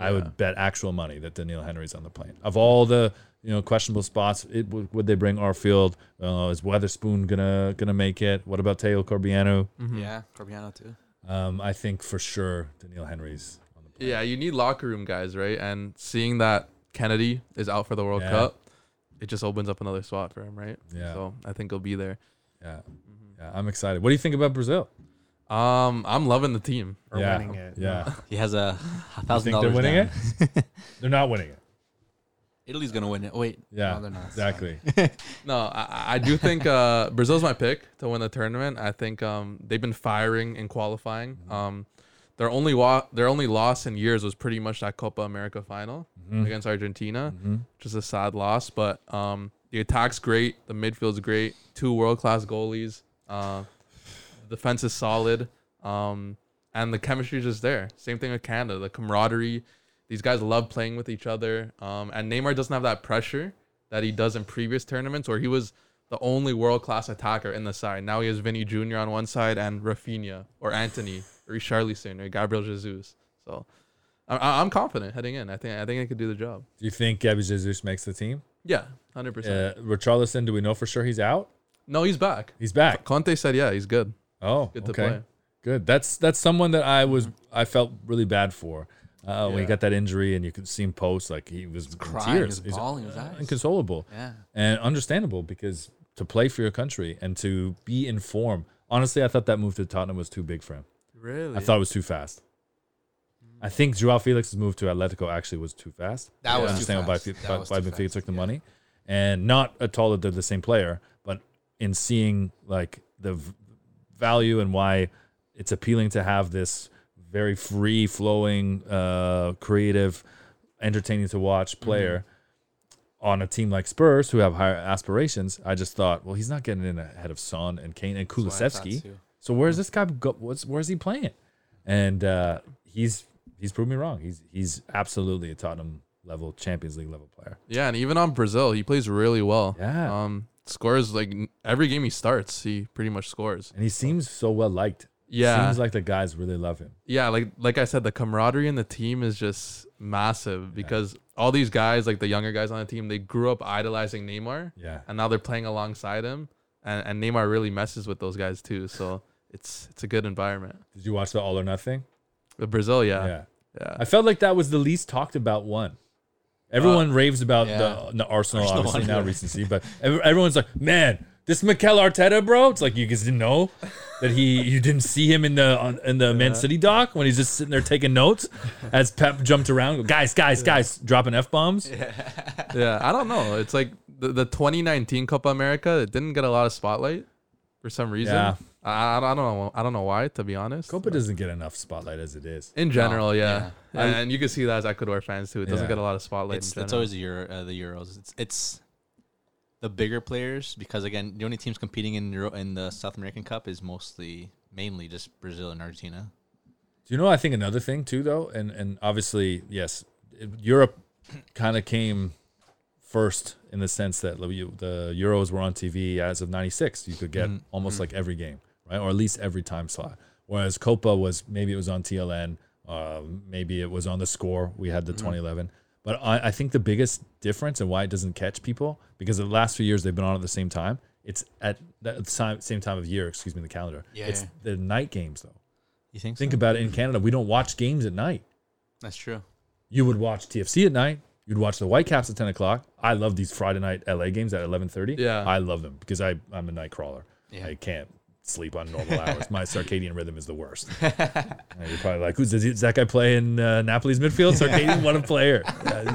I would bet actual money that Doneil Henry's on the plane. Of all the you know questionable spots, it, would, would they bring Arfield? Uh, is Wotherspoon gonna gonna make it? What about Theo Corbeanu? Yeah, Corbiano too. Um, I think for sure Doneil Henry's on the plane. yeah. You need locker room guys, right? And seeing that Kennedy is out for the World Yeah. Cup, it just opens up another spot for him, right? Yeah. So I think he'll be there. Yeah, yeah. I'm excited. What do you think about Brazil? Um, I'm loving the team. Or yeah, winning it. yeah. He has a You thousand think they're winning down. it? they're not winning it. Italy's gonna win it. Wait, Yeah, no, they're not. exactly. No, I, I do think uh, Brazil's my pick to win the tournament. I think um, they've been firing in qualifying. Um, their only wa- their only loss in years was pretty much that Copa America final against Argentina, which is a sad loss. But um, the attack's great, the midfield's great, two world class goalies, uh, the defense is solid, um, and the chemistry is just there. Same thing with Canada, the camaraderie. These guys love playing with each other, um, and Neymar doesn't have that pressure that he does in previous tournaments where he was the only world class attacker in the side. Now he has Vinny Jr. on one side and Raphinha or Antony or Richarlison or Gabriel Jesus. So I- I'm confident heading in. I think I think I could do the job. Do you think Gabby Jesus makes the team? Yeah, hundred percent. Uh, Richarlison, do we know for sure he's out? No, he's back. He's back. Conte said, yeah, he's good. Oh, Good to okay. play. Good. That's that's someone that I was I felt really bad for uh, when he got that injury, and you could see him post like he was in Crying, tears. he was bawling his eyes. inconsolable, Yeah. and understandable because to play for your country and to be in form. Honestly, I thought that move to Tottenham was too big for him. Really? I thought it was too fast. I think Joao Felix's move to Atletico actually was too fast. That was I too understand fast. why, That why, was why too Benfica took the yeah. money, and not at all that they're the same player, but in seeing like the v- value and why it's appealing to have this very free flowing, uh, creative, entertaining to watch player on a team like Spurs who have higher aspirations. I just thought, well, he's not getting in ahead of Son and Kane and That's what I thought Kulusevski. too. So where's this guy go? What's where's he playing? And uh, he's he's proved me wrong. He's he's absolutely a Tottenham level Champions League level player. Yeah, and even on Brazil, he plays really well. Yeah. Um, scores like every game he starts, he pretty much scores. And he seems so well liked. Yeah. Seems like the guys really love him. yeah, like like I said, the camaraderie in the team is just massive because all these guys, like the younger guys on the team, they grew up idolizing Neymar, Yeah. and now they're playing alongside him, and, and Neymar really messes with those guys too. So it's it's a good environment. Did you watch the All or Nothing? But Brazil, yeah, yeah. yeah, I felt like that was the least talked about one. Everyone uh, raves about yeah. the, the Arsenal, Arsenal obviously now yeah. recency, but everyone's like, "Man, this Mikel Arteta, bro." It's like you guys didn't know that he, you didn't see him in the on, in the Man City doc when he's just sitting there taking notes as Pep jumped around. Guys, guys, guys, dropping f bombs. yeah. I don't know. It's like the, the 2019 Copa America. It didn't get a lot of spotlight for some reason. Yeah. I, I don't know. I don't know why, to be honest. Copa doesn't get enough spotlight as it is. In general, yeah. yeah. And, and you can see that as Ecuador fans too. It doesn't Yeah. get a lot of spotlight. It's, in it's always the Euro, uh, the Euros. It's it's the bigger players because again, the only teams competing in Euro in the South American Cup is mostly mainly just Brazil and Argentina. Do you know? I think another thing too, though, and and obviously, yes, Europe kind of came first in the sense that the Euros were on TV as of '96. You could get Mhm. almost like every game, right, or at least every time slot. Whereas Copa was maybe it was on TLN, uh, maybe it was on the Score. We had the 2011. But I, I think the biggest difference and why it doesn't catch people because the last few years they've been on at the same time. It's at the same same time of year. Excuse me, the calendar. Yeah, it's yeah. the night games though. You think? Think so? about it in Canada, we don't watch games at night. That's true. You would watch TFC at night. You'd watch the Whitecaps at 10 o'clock. I love these Friday night LA games at 11:30. Yeah. I love them because I I'm a night crawler. Yeah. I can't sleep on normal hours. My circadian rhythm is the worst. And you're probably like, who's does that guy play in uh, Napoli's midfield? Circadian, what a player!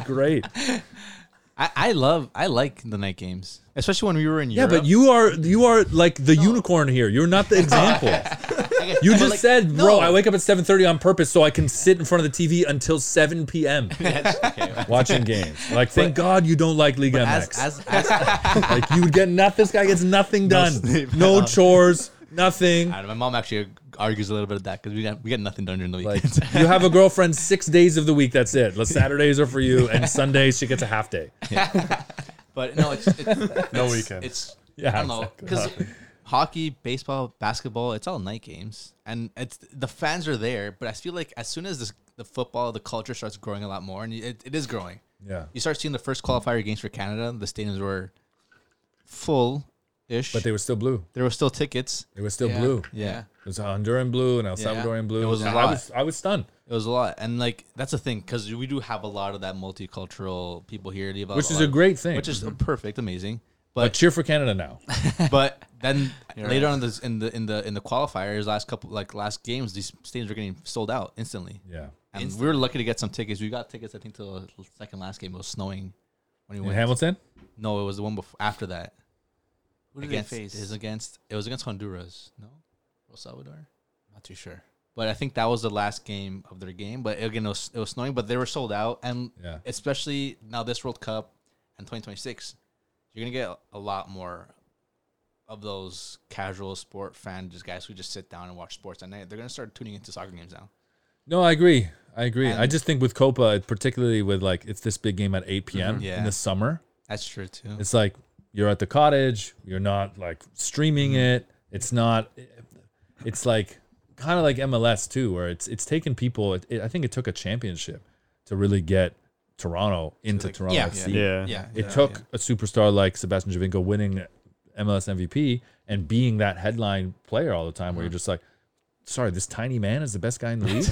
Great. I, I love I like the night games, especially when we were in Europe. Yeah, but you are you are like the unicorn here. You're not the example. You just like, said, bro, no. I wake up at 7:30 on purpose so I can sit in front of the TV until 7 p.m. okay. watching games. Like, thank God you don't like League As, MX. as, as, like, you would get nothing. This guy gets nothing done. sleep. No chores. Nothing. I don't know, my mom actually argues a little bit of that because we got we got nothing done during the Like, weekends. you have a girlfriend six days of the week. That's it. The Saturdays are for you, and Sundays she gets a half day. but no, it's, it's No it's- weekend. It's Yeah, I don't know exactly. because hockey, baseball, basketball, it's all night games, and it's the fans are there. But I feel like as soon as this, the football, the culture starts growing a lot more, and it, it is growing. Yeah. You start seeing the first qualifier games for Canada. The stadiums were full ish, But they were still blue. there were still tickets. They were still Yeah. blue. Yeah. It was Honduran blue and El Yeah. Salvadorian blue. It was a I lot. was I was stunned. It was a lot, and like that's the thing because we do have a lot of that multicultural people here, at E.B. Which is a great thing. which is mm-hmm. perfect, amazing. But But cheer for Canada now. but then You're later right. on in the, in the in the in the qualifiers, last couple like last games, these stadiums were getting sold out instantly. Yeah. And we were lucky to get some tickets. We got tickets, I think, till the second last game. It was snowing when we In went. Hamilton? No, it was the one before after that. Who did they against face? It was against it was against Honduras. No, El Salvador. Not too sure. But I think that was the last game of their game. But again, it was, it was snowing, but they were sold out. And Yeah. especially now this World Cup and 2026, you're gonna get a lot more of those casual sport fan just guys who just sit down and watch sports at night. They're gonna start tuning into soccer games now. No, I agree. I agree. I just think with Copa, particularly with like it's this big game at 8 p.m. Mhm. Yeah. in the summer. That's true too. It's like you're at the cottage. You're not like streaming it. It's not. It's like kind of like MLS too, where it's it's taken people. It, it- I think it took a championship to really get Toronto into like- Toronto yeah, FC. Yeah. yeah, It yeah, took yeah. a superstar like Sebastian Giovinco winning MLS MVP and being that headline player all the time, where you're just like, sorry, this tiny man is the best guy in the league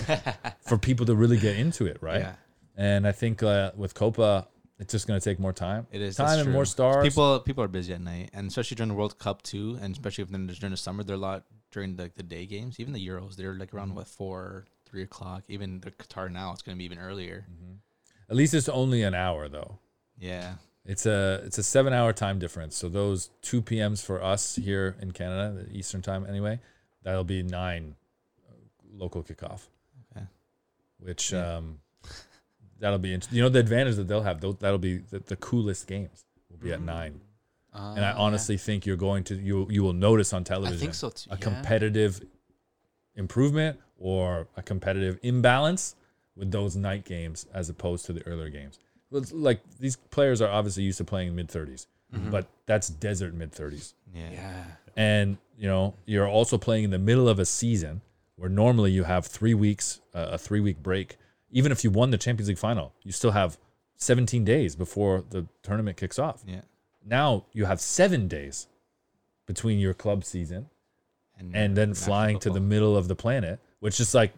for people to really get into it, right? Yeah. And I think uh, with Copa, it's just going to take more time. It is time and more stars. People people are busy at night, and especially during the World Cup too, and especially if then during the summer, they're a lot during the, the day games. Even the Euros, they're like around what four, three o'clock. Even the Qatar now, it's gonna be even earlier. At least it's only an hour though. Yeah, It's a it's a seven hour time difference. So those two p.m.s for us here in Canada, the Eastern time anyway, that'll be nine uh, local kickoff. Okay. which Yeah. um, that'll be interesting. you know the advantage that they'll have. They'll, that'll be the, the coolest games will be at nine. And I Uh, honestly think you're going to you you will notice on yeah. I television think so too. a yeah. competitive improvement or a competitive imbalance with those night games as opposed to the earlier games. It's Like these players are obviously used to playing mid 30s, but that's desert mid 30s. Yeah. Yeah. And you know you're also playing in the middle of a season where normally you have three weeks, uh, a three week break. Even if you won the Champions League final, you still have 17 days before the tournament kicks off. Yeah. Now you have seven days between your club season and then national flying to the middle of the planet, which is like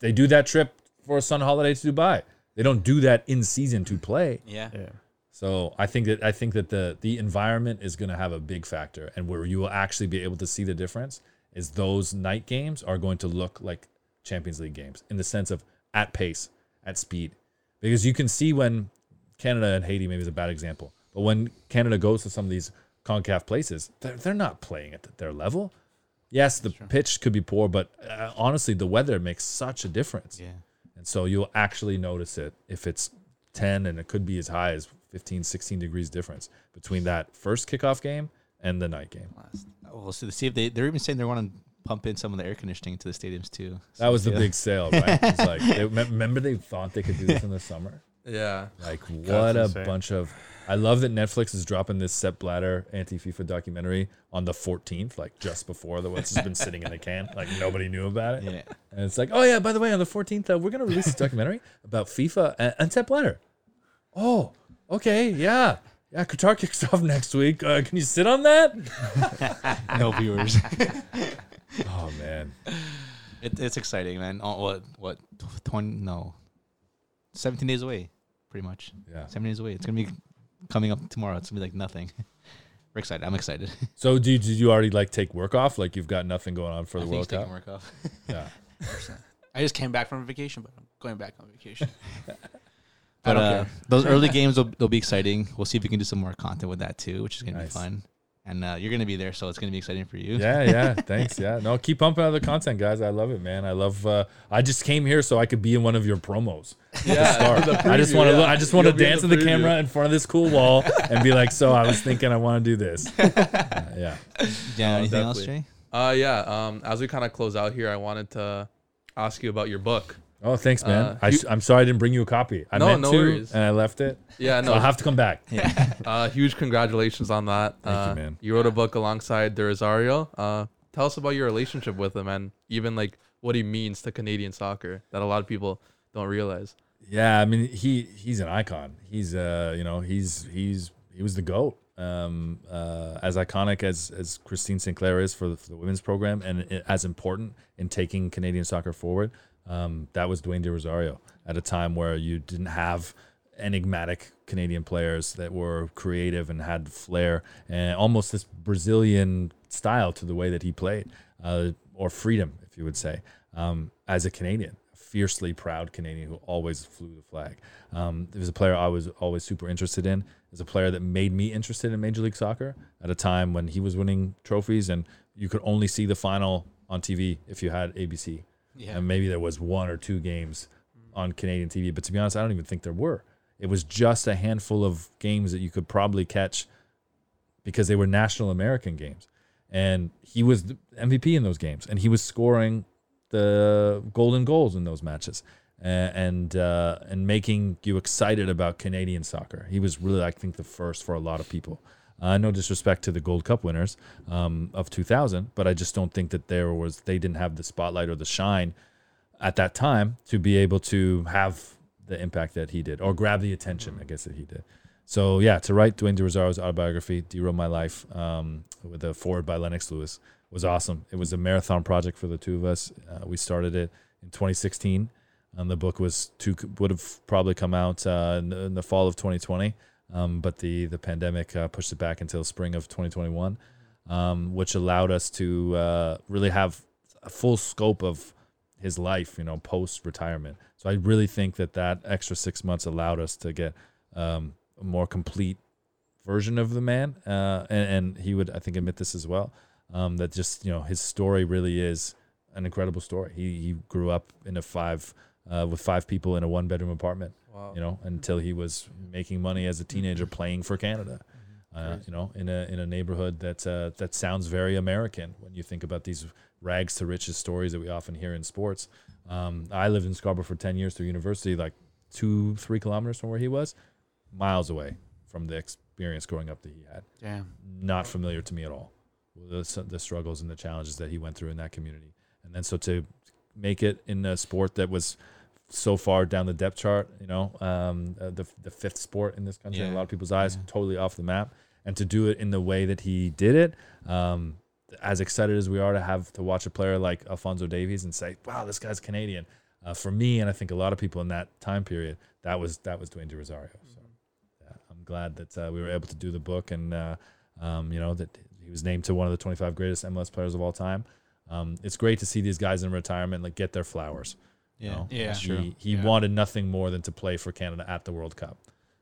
they do that trip for a sun holiday to Dubai. They don't do that in season to play. Yeah. Yeah. So I think that I think that the the environment is going to have a big factor, and where you will actually be able to see the difference is those night games are going to look like Champions League games in the sense of at pace, at speed, because you can see when Canada and Haiti maybe is a bad example, but when Canada goes to some of these Concacaf places, they're, they're not playing at their level. Yes, the pitch could be poor, but uh, honestly, the weather makes such a difference. Yeah. And so you'll actually notice it if it's 10 and it could be as high as 15, 16 degrees difference between that first kickoff game and the night game. Last- We'll see, see if they they're even saying they want to pump in some of the air conditioning to the stadiums too. That was the yeah. big sale, right? It's like, they, remember they thought they could do this in the summer? Yeah. Like, what a insane. bunch of. I love that Netflix is dropping this Sepp Blatter anti FIFA documentary on the 14th, like just before the what's just been sitting in the can. Like, nobody knew about it. Yeah. And it's like, oh yeah, by the way, on the 14th, uh, we're gonna release a documentary about FIFA and, and Sepp Blatter. Oh, okay, yeah, yeah. Qatar kicks off next week. Uh, can you sit on that? no viewers. Oh man, it, it's exciting, man. Oh, what what twenty? No, seventeen days away, pretty much. yeah. seventeen days away. It's gonna be coming up tomorrow. It's gonna be like nothing. We're excited. I'm excited. So do you, did you already like take work off? Like you've got nothing going on for I the think World he's taking Cup? work off. Yeah. I just came back from a vacation, but I'm going back on vacation. But uh, those early games will they'll be exciting. We'll see if we can do some more content with that too, which is gonna Nice. be fun. And uh, you're gonna be there, so it's gonna be exciting for you. Yeah, yeah. Thanks. Yeah. No, keep pumping out the content, guys. I love it, man. I love. Uh, I just came here so I could be in one of your promos. Yeah. Start. the I just want to. yeah. look I just want to You'll in dance the in the camera in front of this cool wall and be like, "So I was thinking I want to do this." Uh, yeah. Yeah. No, anything else. Jay? Uh, yeah. Um, as we kind of close out here, I wanted to ask you about your book. Oh, thanks, man. Uh, I, I'm sorry I didn't bring you a copy. I No, meant no to, worries. and I left it. Yeah, So no. I'll have to come back. uh, huge congratulations on that. Thank you, uh, man. You wrote a book alongside De Rosario. Uh, tell us about your relationship with him and even like what he means to Canadian soccer that a lot of people don't realize. Yeah, I mean he he's an icon. He's uh you know he's he's he was the goat. Um, uh, as iconic as as Christine Sinclair is for the, for the women's program, and as important in taking Canadian soccer forward, um, that was Dwayne De Rosario at a time where you didn't have enigmatic Canadian players that were creative and had flair and almost this Brazilian style to the way that he played, uh, or freedom, if you would say, um, as a Canadian fiercely proud Canadian who always flew the flag. Um, there was a player I was always super interested in. Is a player that made me interested in Major League Soccer at a time when he was winning trophies, and you could only see the final on TV if you had ABC. Yeah. And maybe there was one or two games on Canadian TV, but to be honest, I don't even think there were. It was just a handful of games that you could probably catch because they were national American games. And he was MVP in those games, and he was scoring the golden goals in those matches and uh, and making you excited about Canadian soccer. He was really, I think, the first for a lot of people. Uh, no disrespect to the Gold Cup winners um, of 2000, but I just don't think that there was they didn't have the spotlight or the shine at that time to be able to have the impact that he did or grab the attention, I guess that he did. So yeah, to write Dwayne De Rosario's autobiography, "DeRo: My Life," um, with a forward by Lennox Lewis, was awesome. It was a marathon project for the two of us. Uh, we started it in 2016, and the book was to would have probably come out uh, in, the, in the fall of 2020, um, but the the pandemic uh, pushed it back until spring of 2021, um, which allowed us to uh, really have a full scope of his life, you know, post retirement. So I really think that that extra six months allowed us to get um, a more complete version of the man, uh, and, and he would, I think, admit this as well. Um, that just you know his story really is an incredible story. He he grew up in a five uh, with five people in a one bedroom apartment. Wow. You know, until he was making money as a teenager playing for Canada. Uh, you know, in a in a neighborhood that uh, that sounds very American when you think about these rags to riches stories that we often hear in sports. Um, I lived in Scarborough for ten years through university, like two three kilometers from where he was, miles away from the experience growing up that he had. Damn. Not familiar to me at all. The, the struggles and the challenges that he went through in that community, and then so to make it in a sport that was so far down the depth chart, you know, um, uh, the the fifth sport in this country in a lot of people's eyes, Yeah. totally off the map, and to do it in the way that he did it, um, as excited as we are to have to watch a player like Alfonso Davies and say, "Wow, this guy's Canadian." Uh, for me, and I think a lot of people in that time period, that was that was Dwayne De Rosario. So, yeah, I'm glad that uh, we were able to do the book, and uh, um, you know that he was named to one of the 25 greatest MLS players of all time. Um, it's great to see these guys in retirement like get their flowers. You Yeah, know? Yeah. that's he, true. he Yeah. wanted nothing more than to play for Canada at the World Cup.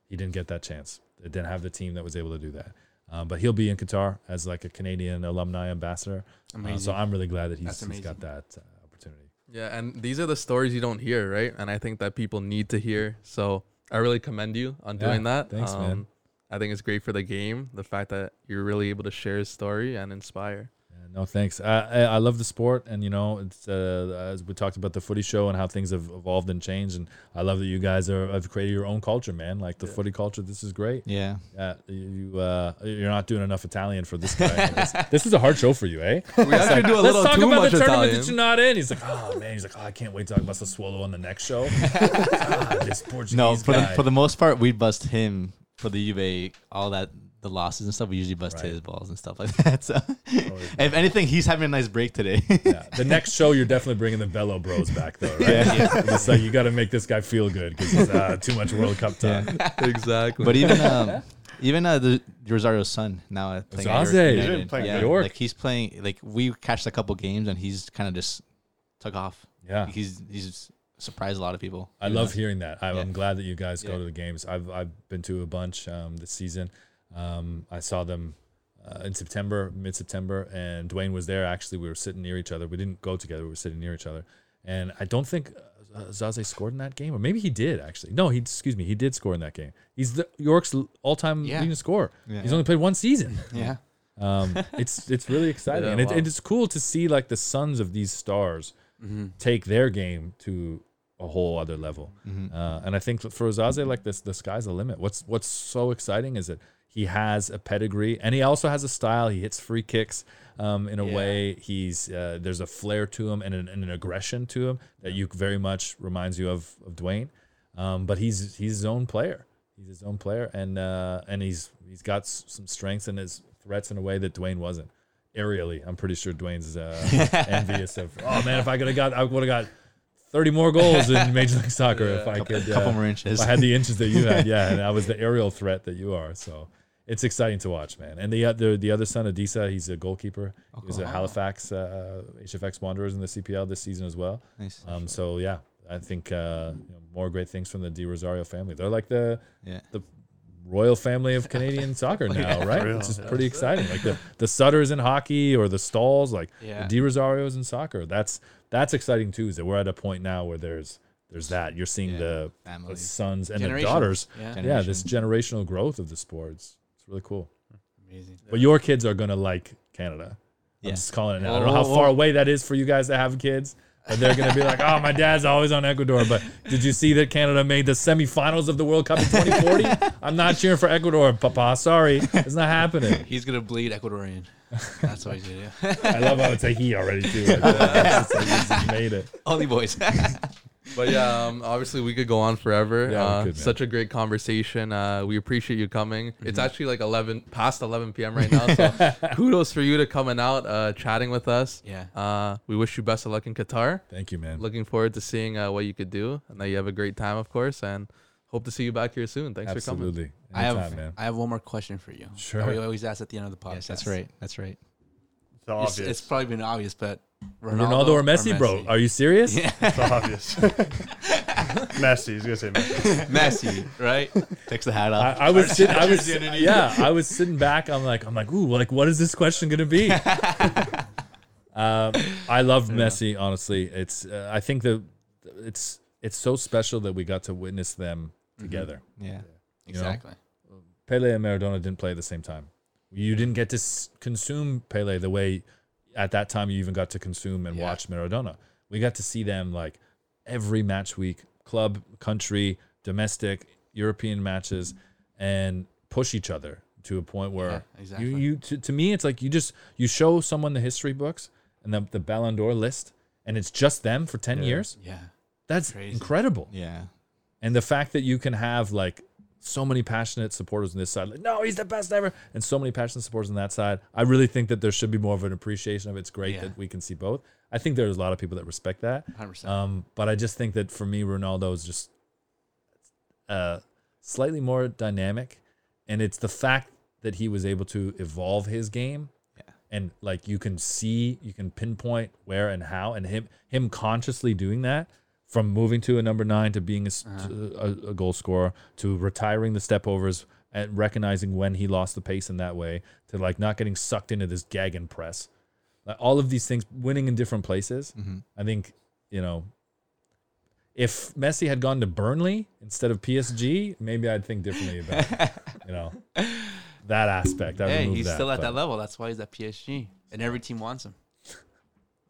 He didn't get that chance. They didn't have the team that was able to do that. Um, but he'll be in Qatar as like a Canadian alumni ambassador. Uh, Amazing. so I'm really glad that he's, he's got that uh, opportunity. Yeah, and these are the stories you don't hear, right? And I think that people need to hear. So I really commend you on Yeah, doing that. thanks, man. I think it's great for the game, the fact that you're really able to share his story and inspire. No, thanks. I, I I love the sport, and you know, it's uh, as we talked about the footy show and how things have evolved and changed, and I love that you guys are have created your own culture, man. Like the Yeah. footy culture, this is great. Yeah. Yeah, you uh, you're not doing enough Italian for this guy. this, is a hard show for you, eh? We actually do a little Let's talk about the tournament Italian. that you're not in. He's like, oh man, he's like, oh, I can't wait to talk about Sassuolo on the next show. ah, this Portuguese No, for the, for the most part, we bust him for the Juve, all that, the losses and stuff. We usually bust Right. his balls and stuff like that. So, if anything, he's having a nice break today. yeah. The next show, you're definitely bringing the Bello Bros back, though, right? Yeah. It's like you got to make this guy feel good because he's uh, too much World Cup time. exactly. but even um, even uh, De Rosario's son now playing at Zaze. York He's been playing yeah, at York. like he's playing. Like we catched a couple games and he's kind of just took off. Yeah. He's he's surprised a lot of people. I love hearing that. I, Yeah. I'm glad that you guys go to the games. I've I've been to a bunch um, this season. Um, I saw them uh, in September, mid September, and Dwayne was there. Actually, we were sitting near each other. We didn't go together. We were sitting near each other, and I don't think uh, Zaze scored in that game, or maybe he did actually. No, he excuse me, he did score in that game. He's the York's all-time Yeah. leading scorer. Yeah. He's only played one season. yeah. Um, it's it's really exciting, Yeah, and, it, wow. and it's cool to see like the sons of these stars Mm-hmm. take their game to a whole other level. Mhm. Uh, and I think for Zaze, like this, the sky's the limit. What's what's so exciting is that he has a pedigree, and he also has a style. He hits free kicks um, in a Yeah. way. He's uh, there's a flair to him and an, and an aggression to him that you very much reminds you of of Dwayne. Um, but he's he's his own player. He's his own player, and uh, and he's he's got s- some strengths and his threats in a way that Dwayne wasn't. Aerially, I'm pretty sure Dwayne's uh, envious of. Oh man, if I could have got, I would have got 30 more goals in Major League Soccer if I couple, could. couple uh, more inches. I had the inches that you had, yeah, and I was the aerial threat that you are. So it's exciting to watch, man. And the other the other son, Adisa, he's a goalkeeper. He was cool. at Halifax uh, HFX Wanderers in the CPL this season as well. nice. Um, so yeah, I think uh, you know, more great things from the De Rosario family. They're like the yeah. royal family of Canadian soccer now, right? real. Which is pretty exciting. Like the the Sutters in hockey or the Staals, like Yeah. the De Rosarios in soccer. That's that's exciting too. Is that we're at a point now where there's there's that you're seeing Yeah. the, the sons and the daughters. Yeah. Yeah, this generational growth of the sport. It's, it's really cool. Amazing. But your kids are gonna like Canada. I'm just calling it now. I don't know how whoa, far oh. away that is for you guys that have kids. But they're gonna be like, oh, my dad's always on Ecuador. But did you see that Canada made the semifinals of the World Cup in 2040? I'm not cheering for Ecuador, Papa. Sorry, it's not happening. He's gonna bleed Ecuadorian. That's what he's gonna do. I love how it's a he already too. Like, it's just like he's made it. Only boys. But yeah, um, obviously we could go on forever. Yeah, uh, could, such a great conversation. Uh, we appreciate you coming. Mm-hmm. It's actually like 11 past 11 p.m. right now. So kudos for you to coming out, uh, chatting with us. yeah. Uh, we wish you best of luck in Qatar. Thank you, man. Looking forward to seeing uh, what you could do, and that you have a great time, of course. And hope to see you back here soon. Thanks for coming. Absolutely. I have man. I have one more question for you. Sure. That We always ask at the end of the podcast. Yes, that's right. That's right. It's. It's, it's probably been obvious, but Ronaldo, or Messi, bro? Are you serious? Yeah. It's obvious. Messi. He's gonna say Messi. Messi, right? Takes the hat off. I was sitting, I was yeah, I was sitting back. I'm like, I'm like, ooh, like, what is this question gonna be? um, I love Messi. Honestly, it's uh, I think that it's it's so special that we got to witness them together. Yeah. You know? Exactly. Pele and Maradona didn't play at the same time. You didn't get to s- consume Pele the way at that time you even got to consume and Yeah. watch Maradona. We got to see them like every match week, club, country, domestic, European matches, and push each other to a point where Yeah, exactly. you you to, to me it's like you just you show someone the history books and the the Ballon d'Or list, and it's just them for ten Yeah. years. Yeah. That's Crazy. incredible. Yeah. And the fact that you can have like so many passionate supporters on this side, like, no, he's the best ever, and so many passionate supporters on that side, I really think that there should be more of an appreciation of it. It's great Yeah. that we can see both. I think there's a lot of people that respect that. 100%. Um, but I just think that for me, Ronaldo is just uh, slightly more dynamic, and it's the fact that he was able to evolve his game, Yeah. and like you can see, you can pinpoint where and how, and him him consciously doing that from moving to a number nine to being a goal scorer to retiring the step overs and recognizing when he lost the pace in that way to like not getting sucked into this gegenpress. Like all of these things, winning in different places. Mhm. I think you know, if Messi had gone to Burnley instead of PSG, maybe I'd think differently about you know that aspect. I hey, he's that, still at but- that level. That's why he's at PSG, and every team wants him.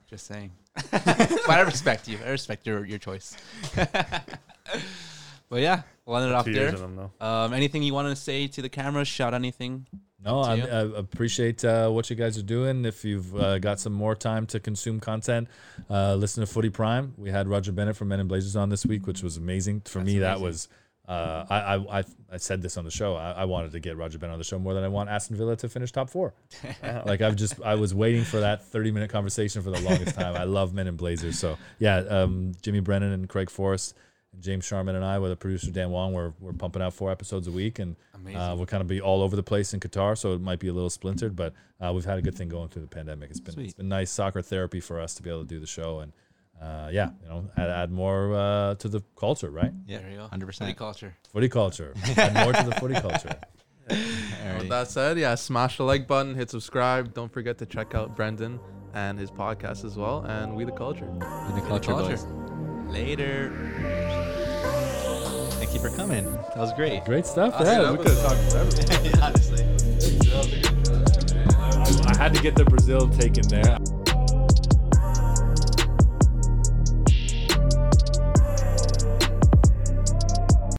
Just saying. but I respect you. I respect your your choice. but yeah, we'll end it off Two years there. in them though. Um, anything you want to say to the camera? Shout anything? No, I. I appreciate uh, what you guys are doing. If you've uh, got some more time to consume content, uh, listen to Footy Prime. We had Roger Bennett from Men in Blazers on this week, which was amazing. For me, that was. Uh, I, I I said this on the show. I, I wanted to get Roger Bennett on the show more than I want Aston Villa to finish top four. like I've just I was waiting for that thirty minute conversation for the longest time. I love Men in Blazers. So yeah, um, Jimmy Brennan and Craig Forrest and James Sharman and I with the producer Dan Wong, we're we're pumping out four episodes a week and. Uh, we'll kind of be all over the place in Qatar, so it might be a little splintered, but uh, we've had a good thing going through the pandemic. It's been it's been nice soccer therapy for us to be able to do the show, and uh, yeah, you know, add, add more uh, to the culture, right? Yeah. there you go. Hundred Footy percent. culture. Footy culture, add more to the footy culture. With that said, yeah, smash the like button, hit subscribe. Don't forget to check out Brendan and his podcast as well, and We the Culture. The culture, culture. boys. Later. Thank you for coming. That was great. Great stuff. Awesome Yeah, we could have talked forever. Honestly. I had to get the Brazil taken there.